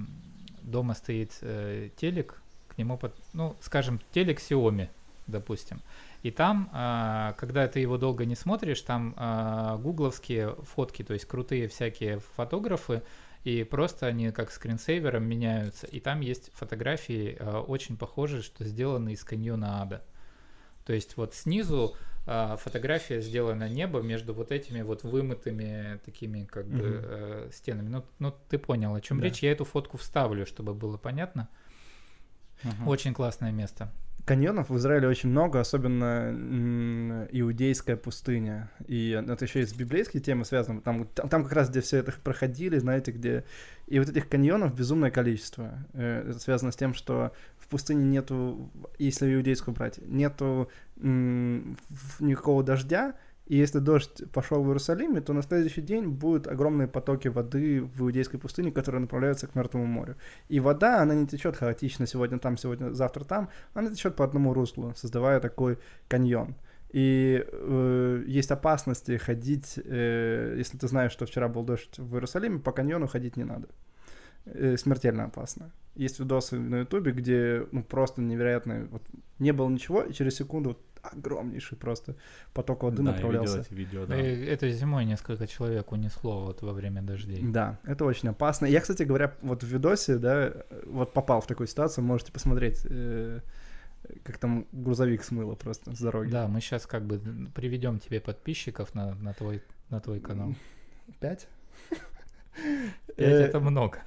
дома стоит э, телек, к нему, под, ну, скажем, телек Xiaomi, допустим. И там, а, когда ты его долго не смотришь, там а, гугловские фотки, то есть крутые всякие фотографы, и просто они как скринсейвером меняются. И там есть фотографии а, очень похожие, что сделаны из каньона ада. То есть вот снизу фотография сделана небо между вот этими вот вымытыми такими как бы Мгм. э, стенами. Ну, ну ты понял, о чем Да. речь. Я эту фотку вставлю, чтобы было понятно. Ага. Очень классное место. Каньонов в Израиле очень много, особенно иудейская пустыня. И это еще и с библейской темой связано. Там, там, там как раз, где все это проходили, знаете, где... И вот этих каньонов безумное количество. Э, Это связано с тем, что в пустыне нету, если иудейскую брать, нету никакого дождя, и если дождь пошел в Иерусалиме, то на следующий день будут огромные потоки воды в иудейской пустыне, которые направляются к Мертвому морю. И вода, она не течет хаотично сегодня там, сегодня, завтра там, она течет по одному руслу, создавая такой каньон. И э, есть опасности ходить, э, если ты знаешь, что вчера был дождь в Иерусалиме, по каньону ходить не надо. Э, смертельно опасно. Есть видосы на Ютубе, где ну, просто невероятно, вот, не было ничего, и через секунду вот огромнейший просто поток воды да, я видел направлялся. эти видео, да. Э, Это зимой несколько человек унесло вот во время дождей. Да, это очень опасно. Я, кстати говоря, вот в видосе, да, вот попал в такую ситуацию, можете посмотреть, э, как там грузовик смыло просто с дороги. Да, мы сейчас как бы приведем тебе подписчиков на, на твой на твой канал. Пять? [laughs] Пять Э, это много.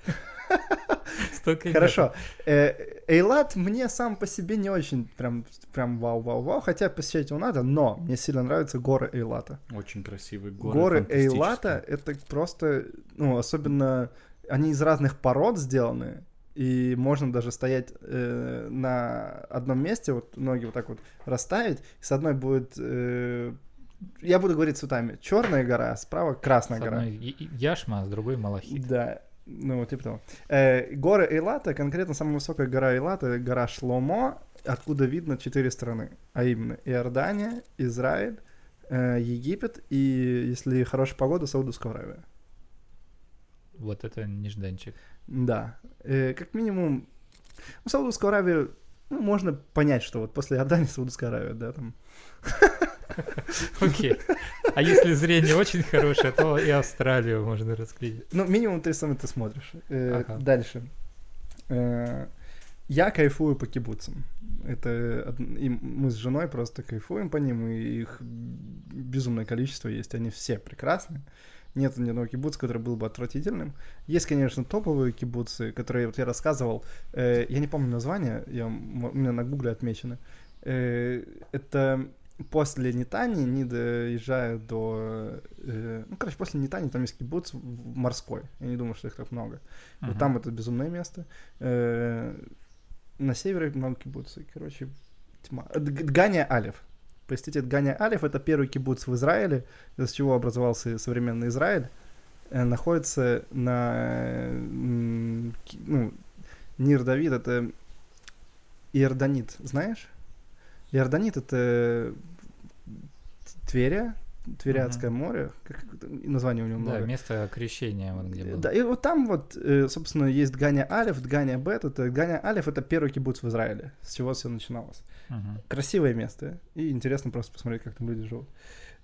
[laughs] Столько. Хорошо. Э, Эйлат мне сам по себе не очень прям, прям вау-вау-вау, хотя посещать его надо, но мне сильно нравятся горы Эйлата. Очень красивые горы. Горы. Эйлата — это просто, ну, особенно, они из разных пород сделаны, и можно даже стоять э, на одном месте, вот ноги вот так вот расставить, с одной будет, э, я буду говорить цветами, черная гора, а справа С красная гора. одной Я- Яшма, а с другой Малахит. Да, ну типа того. Э, горы Эйлата, конкретно самая высокая гора Эйлата, гора Шломо, откуда видно четыре страны, а именно Иордания, Израиль, э, Египет и, если хорошая погода, Саудовская Аравия. Вот это нежданчик. Да, Э, как минимум, ну, Саудовскую Аравию, ну, можно понять, что вот после Иордании Саудовская Аравия, да, там. [laughs] [laughs] Окей. А если зрение очень хорошее, то и Австралию можно расклеить. Ну, минимум ты сам это смотришь. Э. Дальше. Э, Я кайфую по кибуцам. Это и мы с женой просто кайфуем по ним, и их безумное количество есть. Они все прекрасны. Нет ни одного кибуца, который был бы отвратительным. Есть, конечно, топовые кибуцы, которые вот я рассказывал. Э, я не помню название, я, у меня на гугле отмечено. Э, это после Нитани не доезжают до... э, ну, короче, после Нитани там есть кибуц морской. Я не думаю, что их так много. Вот Ага. там это безумное место. Э, на севере много кибуцев. Короче, тьма. Дгания Алев. Простите, Дгания Алев — это первый кибуц в Израиле, из чего образовался современный Израиль. Э, Находится на... Ну, Нир Давид — это Иорданит, знаешь? Иорданит — это Тверя, Тверятское море. Как название у него много. Да, место крещения вот где было. Да, и вот там вот, э, собственно, есть Дгания Алиф, Дгания Бет. Это Дгания Алиф это первый кибуц в Израиле, с чего все начиналось. Мгм. Красивое место, и интересно просто посмотреть, как там люди живут.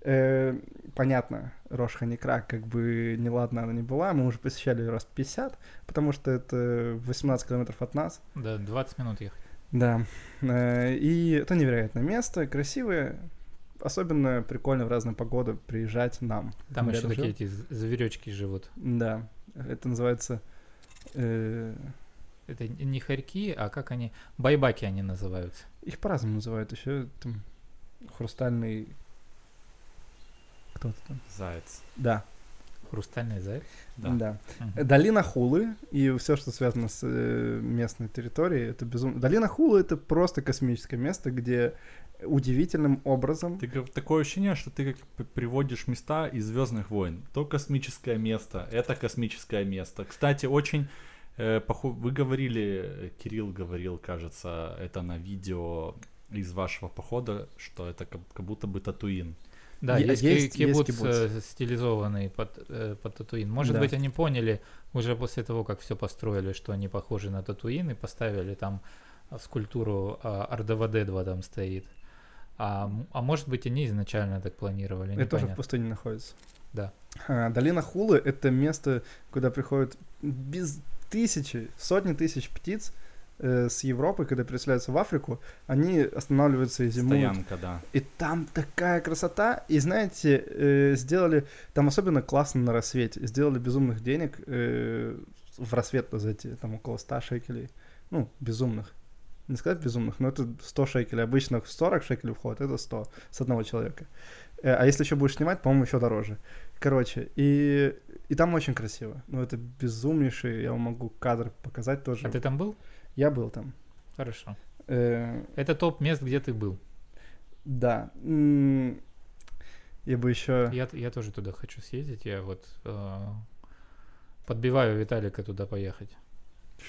Э, понятно, Рош Ханикра, как бы неладно она не была, мы уже посещали ее раз 50, потому что это 18 километров от нас. Да, 20 минут ехать. Да, Э, и это невероятное место, красивое. особенно прикольно в разные погоды приезжать нам. Там еще такие эти зверечки живут. Да, это называется... э, Это не хорьки, а как они... Байбаки они называются. их по-разному называют. Еще там хрустальный... Кто-то там. Заяц. Да, Хрустальный заяц. Да. да. Мгм. Долина Хулы и все, что связано с э, местной территорией, это безумно. Долина Хулы это просто космическое место, где удивительным образом. Ты такое ощущение, что ты как приводишь места из Звездных войн. То космическое место, это космическое место. Кстати, очень э, похо- Вы говорили, Кирилл говорил, кажется, это на видео из вашего похода, что это как, как будто бы Татуин. Да, есть, есть- кибуц, кибуц. э, стилизованный под, э, под Татуин. Может Да. быть, они поняли уже после того, как все построили, что они похожи на Татуин, и поставили там а, скульптуру а, РДВД-2 там стоит. А, а может быть, они изначально так планировали, Это тоже в пустыне находится. Да. А, Долина Хулы это место, куда приходят без тысячи, сотни тысяч птиц э, с Европы, когда переселяются в Африку, они останавливаются и зимуют. Стоянка, да. И там такая красота. И знаете, э, сделали там особенно классно на рассвете. Сделали безумных денег э, в рассвет за эти там около 100 шекелей. Ну, безумных. Не сказать безумных, но это 100 шекелей. Обычно 40 шекелей вход, это 100 с одного человека. Э, а если еще будешь снимать, по-моему, еще дороже. Короче, и, и там очень красиво. Ну, это безумнейший, я вам могу кадр показать тоже. А ты там был? Я был там. Хорошо. Э, Это топ мест, где ты был. да. Я бы еще... Я, я тоже туда хочу съездить. Я вот э, подбиваю Виталика туда поехать.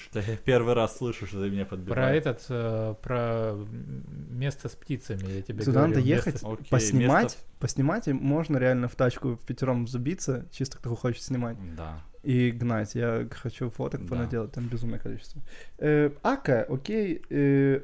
Что я первый раз слышу, что ты меня Про подбираешь. этот, э, про место с птицами, я тебе Туда говорю. надо место ехать, с- Окей, поснимать, место- поснимать, и можно реально в тачку в пятером забиться, чисто кто хочет снимать, Да. И гнать. Я хочу фоток Да. понаделать, там безумное количество. Э, Ака, окей, э,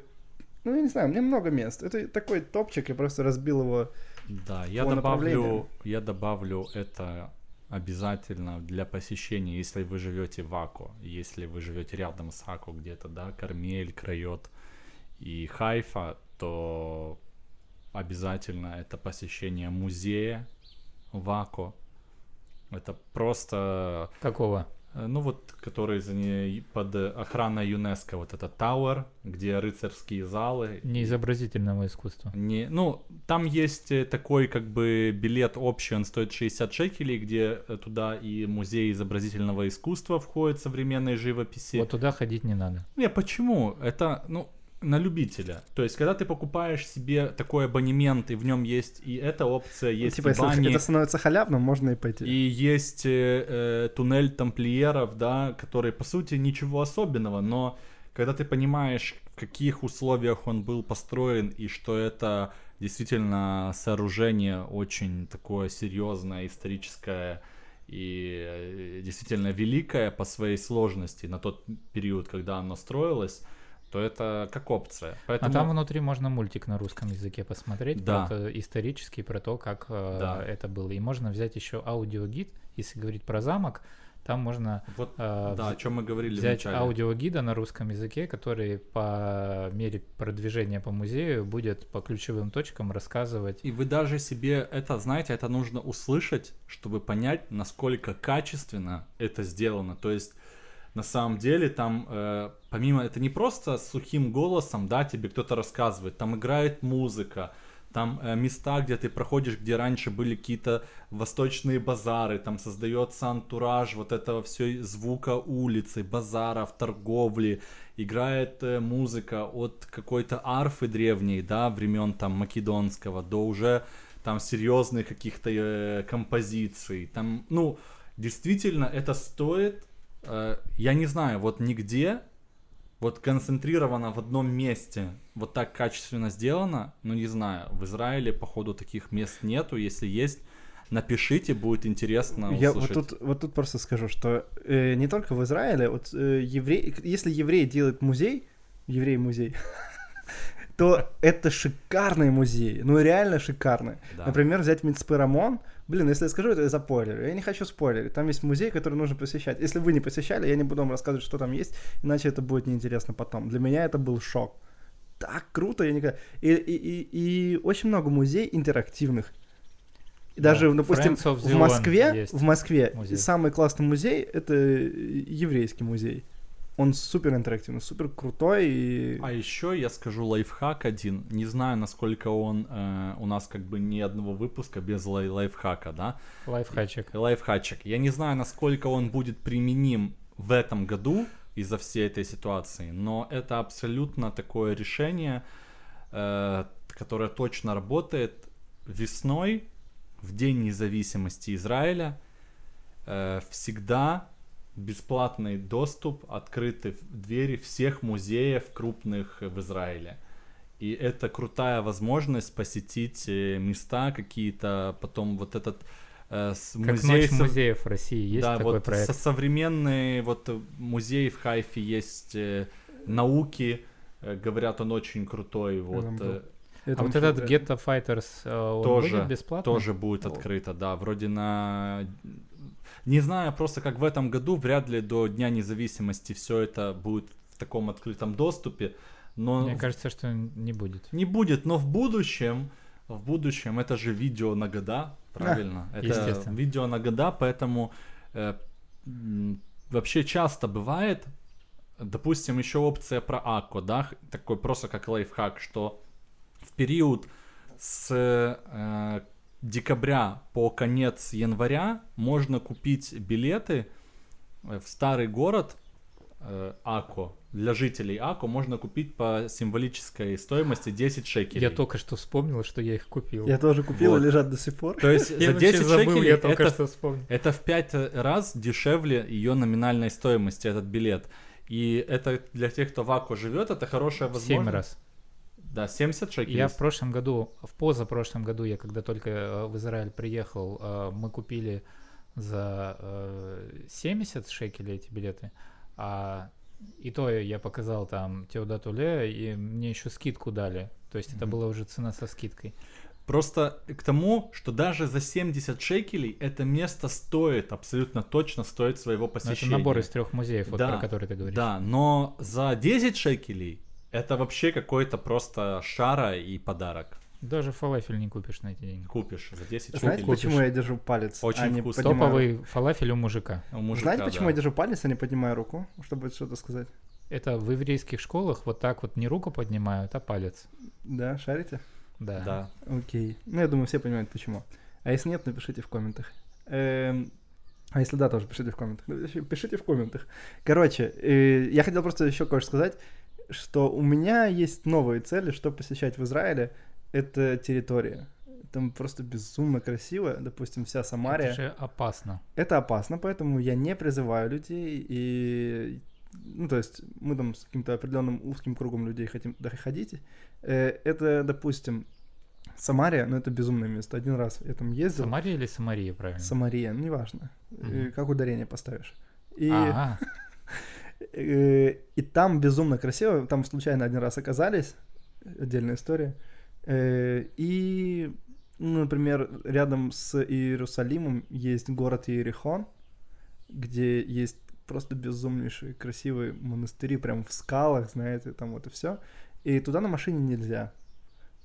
ну я не знаю, мне много мест. Это такой топчик, я просто разбил его. Да, я добавлю, я добавлю это обязательно для посещения, если вы живете в Аку, если вы живете рядом с Аку где-то, да, Кармель, Крайот и Хайфа, то обязательно это посещение музея в Аку. Это просто, Какого? э, ну вот, который за ней под э, охраной ЮНЕСКО, вот это Тауэр, где рыцарские залы, Не изобразительного искусства. не, ну, там есть э, такой как бы билет общий, он стоит 60 шекелей, где туда и музей изобразительного искусства входит современной живописи. Вот туда ходить не надо. Не, почему? Это, ну, на любителя. То есть, когда ты покупаешь себе такой абонемент, и в нем есть и эта опция, есть типа, и если бани, это становится халявным, можно и пойти. и есть э, э, туннель тамплиеров, да, который, по сути, ничего особенного, но когда ты понимаешь, в каких условиях он был построен, и что это действительно сооружение очень такое серьезное, историческое и э, действительно великое по своей сложности на тот период, когда оно строилось, то это как опция. Поэтому... А там внутри можно мультик на русском языке посмотреть, Да. про то- исторический, про то, как э, Да. это было. И можно взять еще аудиогид, если говорить про замок, там можно Вот, э, да, о чем мы говорили взять вначале. аудиогида на русском языке, который по мере продвижения по музею будет по ключевым точкам рассказывать. И вы даже себе это, знаете, это нужно услышать, чтобы понять, насколько качественно это сделано. То есть, на самом деле, там, э, помимо, это не просто сухим голосом, да, тебе кто-то рассказывает, там играет музыка, там э, места, где ты проходишь, где раньше были какие-то восточные базары, там создается антураж вот этого все звука улицы, базаров, торговли, играет э, музыка от какой-то арфы древней, да, времен там македонского, до уже там серьезных каких-то э, композиций, там, ну, действительно, это стоит, я не знаю, вот нигде, вот концентрировано в одном месте, вот так качественно сделано, ну, не знаю, в Израиле, походу, таких мест нету, если есть, напишите, будет интересно Я вот услышать. тут, вот тут просто скажу, что э, не только в Израиле, вот э, еврей, если еврей делает музей, еврей-музей, [laughs] то это шикарный музей, ну реально шикарный. Да. Например, взять Мицпырамон, блин, если я скажу, это я запойлерю, я не хочу спойлерить, там есть музей, который нужно посещать. Если вы не посещали, я не буду вам рассказывать, что там есть, иначе это будет неинтересно потом. Для меня это был шок. так круто, я никогда... И, и, и, и очень много музей интерактивных. И даже, Да, допустим, в Москве, в Москве музей. самый классный музей это еврейский музей. Он супер интерактивный, супер крутой и А еще я скажу лайфхак один. Не знаю, насколько он э, у нас как бы ни одного выпуска без лай- лайфхака, да? Лайфхачек. Лайфхачек. Я не знаю, насколько он будет применим в этом году из-за всей этой ситуации, но это абсолютно такое решение, э, которое точно работает весной, в День независимости Израиля, э, всегда бесплатный доступ, открыты двери всех музеев крупных в Израиле. И это крутая возможность посетить э, места какие-то, потом вот этот э, с- Как музей Ночь сов- музеев в России есть да, такой вот проект. со- современный вот э, музей в Хайфе есть э, науки, э, говорят, он очень крутой. Вот э, это А вот этот. Ghetto Fighters, э, он тоже, будет бесплатно? тоже будет открыто, да, вроде на не знаю, просто как в этом году, вряд ли до Дня независимости все это будет в таком открытом доступе, но Мне кажется, что не будет. не будет, но в будущем, в будущем это же видео на года, правильно? это Естественно. видео на года, поэтому э, вообще часто бывает, допустим, еще опция про АКО, да, такой просто как лайфхак, что в период с э, декабря по конец января можно купить билеты э, в старый город э, Ако. Для жителей Ако можно купить по символической стоимости 10 шекелей. Я только что вспомнил, что я их купил. Я тоже купил, Вот. и лежат до сих пор. То есть Я за вообще 10 забыл, шекелей я только это, что вспомнил. это в 5 раз дешевле ее номинальной стоимости, этот билет. И это для тех, кто в Ако живет, это хорошая возможность. Семь раз. Да, 70 шекелей. Я в прошлом году, в позапрошлом году, я когда только э, в Израиль приехал, э, мы купили за э, 70 шекелей эти билеты, а и то я показал там Теодатуле, и мне еще скидку дали. То есть это Мгм. была уже цена со скидкой. Просто к тому, что даже за 70 шекелей это место стоит, абсолютно точно стоит своего Но Ну, это посещения. набор из трех музеев, вот Да, про который ты говоришь. Да, но за 10 шекелей это вообще какой-то просто шара и подарок. Даже фалафель не купишь на эти деньги. Купишь за 10 Знаете, шекелей. почему я держу палец? Очень а не вкусно. поднимаю? Топовый фалафель у мужика. У мужика, Знаете, почему да. я держу палец, а не поднимаю руку, чтобы что-то сказать? Это в еврейских школах вот так вот не руку поднимают, а палец. Да, шарите? Да. Да. Окей. Ну, я думаю, все понимают, почему. А если нет, напишите в комментах. Эм, А если да, тоже пишите в комментах. Пишите в комментах. Короче, э, я хотел просто еще кое-что сказать, что у меня есть новые цели, что посещать в Израиле. Это территория. Там просто безумно красиво. Допустим, вся Самария. Это же опасно. Это опасно, поэтому я не призываю людей и ну, то есть мы там с каким-то определенным узким кругом людей хотим туда ходить. Э, Это, допустим, Самария, но это безумное место. Один раз я там ездил. Самария или Самария, правильно? Самария, ну, неважно. Мгм. Как ударение поставишь. И, Ага. И там безумно красиво. Там случайно один раз оказались. Отдельная история. Э, И, ну, например, рядом с Иерусалимом есть город Иерихон, где есть просто безумнейшие красивые монастыри, прям в скалах, знаете, там вот и все. И туда на машине нельзя.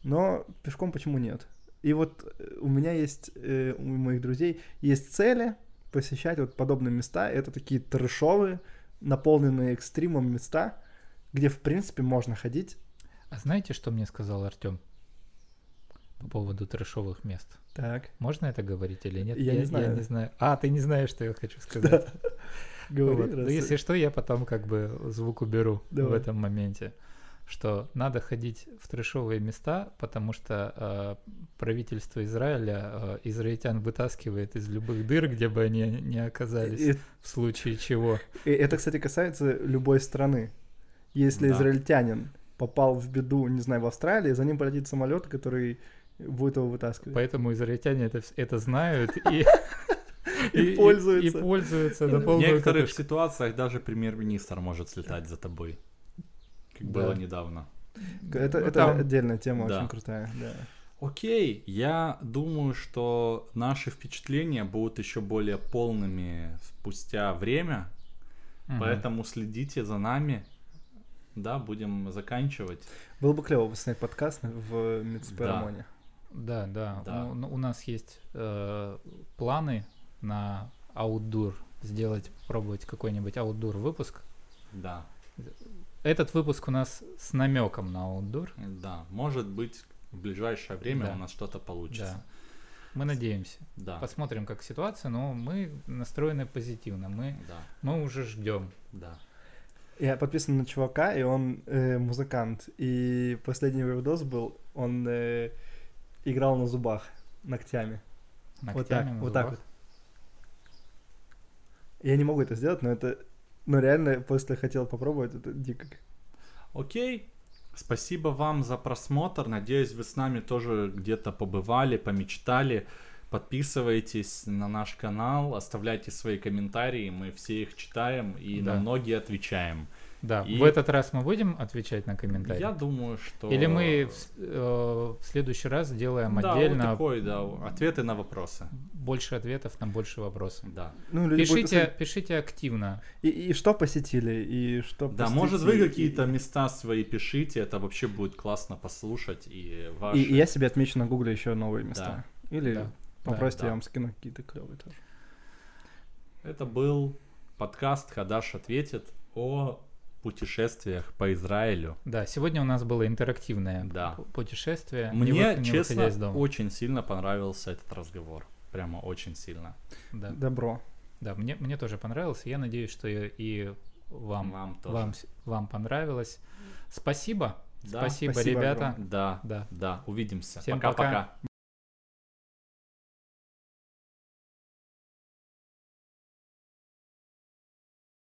Но пешком почему нет? И вот э, у меня есть, э, у моих друзей есть цели посещать вот подобные места. Это такие трешовые, наполненные экстримом места, где, в принципе, можно ходить. А знаете, что мне сказал Артем по поводу трэшовых мест? Так, Можно это говорить или нет? Я не знаю. не знаю. А, ты не знаешь, что я хочу сказать. [laughs] говори. Вот. Ну, если что, я потом как бы звук уберу в этом моменте. Что надо ходить в трешовые места, потому что э, правительство Израиля э, израильтян вытаскивает из любых дыр, где бы они не оказались, И- в случае чего. и это, кстати, касается любой страны. Если Да. израильтянин попал в беду, не знаю, в Австралии, за ним полетит самолет, который будет его вытаскивать. Поэтому израильтяне это, это знают [laughs] и, И пользуются. И, пользуются на В В полную некоторых катушку. ситуациях даже премьер-министр может слетать за тобой. Как Да. было недавно. Это, Ну, это там- отдельная тема, Да. очень крутая. Да. Окей, я думаю, что наши впечатления будут еще более полными спустя время, Мгм. поэтому следите за нами. да, будем заканчивать. Было бы клево снять подкаст в Мицперамоне. Да, да. Да. У, у нас есть э, планы на аутдур сделать, пробовать какой-нибудь аутдур выпуск. Да, Этот выпуск у нас с намеком на аутдур. да. Может быть, в ближайшее время Да. у нас что-то получится. Да. Мы надеемся. Да, Посмотрим, как ситуация, но мы настроены позитивно. Мы, да, мы уже ждем. да. Я подписан на чувака, и он э, музыкант. И последний его видос был, он э, играл на зубах ногтями. вот так, Ногтями на вот так зубах. вот. Я не могу это сделать, но это, но реально после хотел попробовать, это дико. Окей. Спасибо вам за просмотр. Надеюсь, вы с нами тоже где-то побывали, помечтали. Подписывайтесь на наш канал, оставляйте свои комментарии, мы все их читаем и Да. на многие отвечаем. Да, И- в этот раз мы будем отвечать на комментарии? Я думаю, что... Или мы в, э, в следующий раз сделаем Да, вот отдельно такой, да, ответы на вопросы. больше ответов на больше вопросов. Да. Ну, люди будут Пишите, пишите активно. и, и что посетили, и что Да, посетите, может вы и- какие-то места свои пишите, это вообще будет классно послушать и ваши... И, и я себе отмечу на гугле еще новые места. Или Да. попросите, Да. я вам скину какие-то клевые тоже. Это был подкаст «Хадаш ответит» о путешествиях по Израилю. Да, сегодня у нас было интерактивное Да. путешествие. не Мне, не честно, из дома. очень сильно понравился этот разговор. Прямо очень сильно. Да, Добро. да мне, мне тоже понравился. Я надеюсь, что и, и вам, Вам тоже. вам, вам понравилось. Спасибо. Да, Спасибо, спасибо ребята. огромное. Да, Да. да, увидимся. Пока-пока.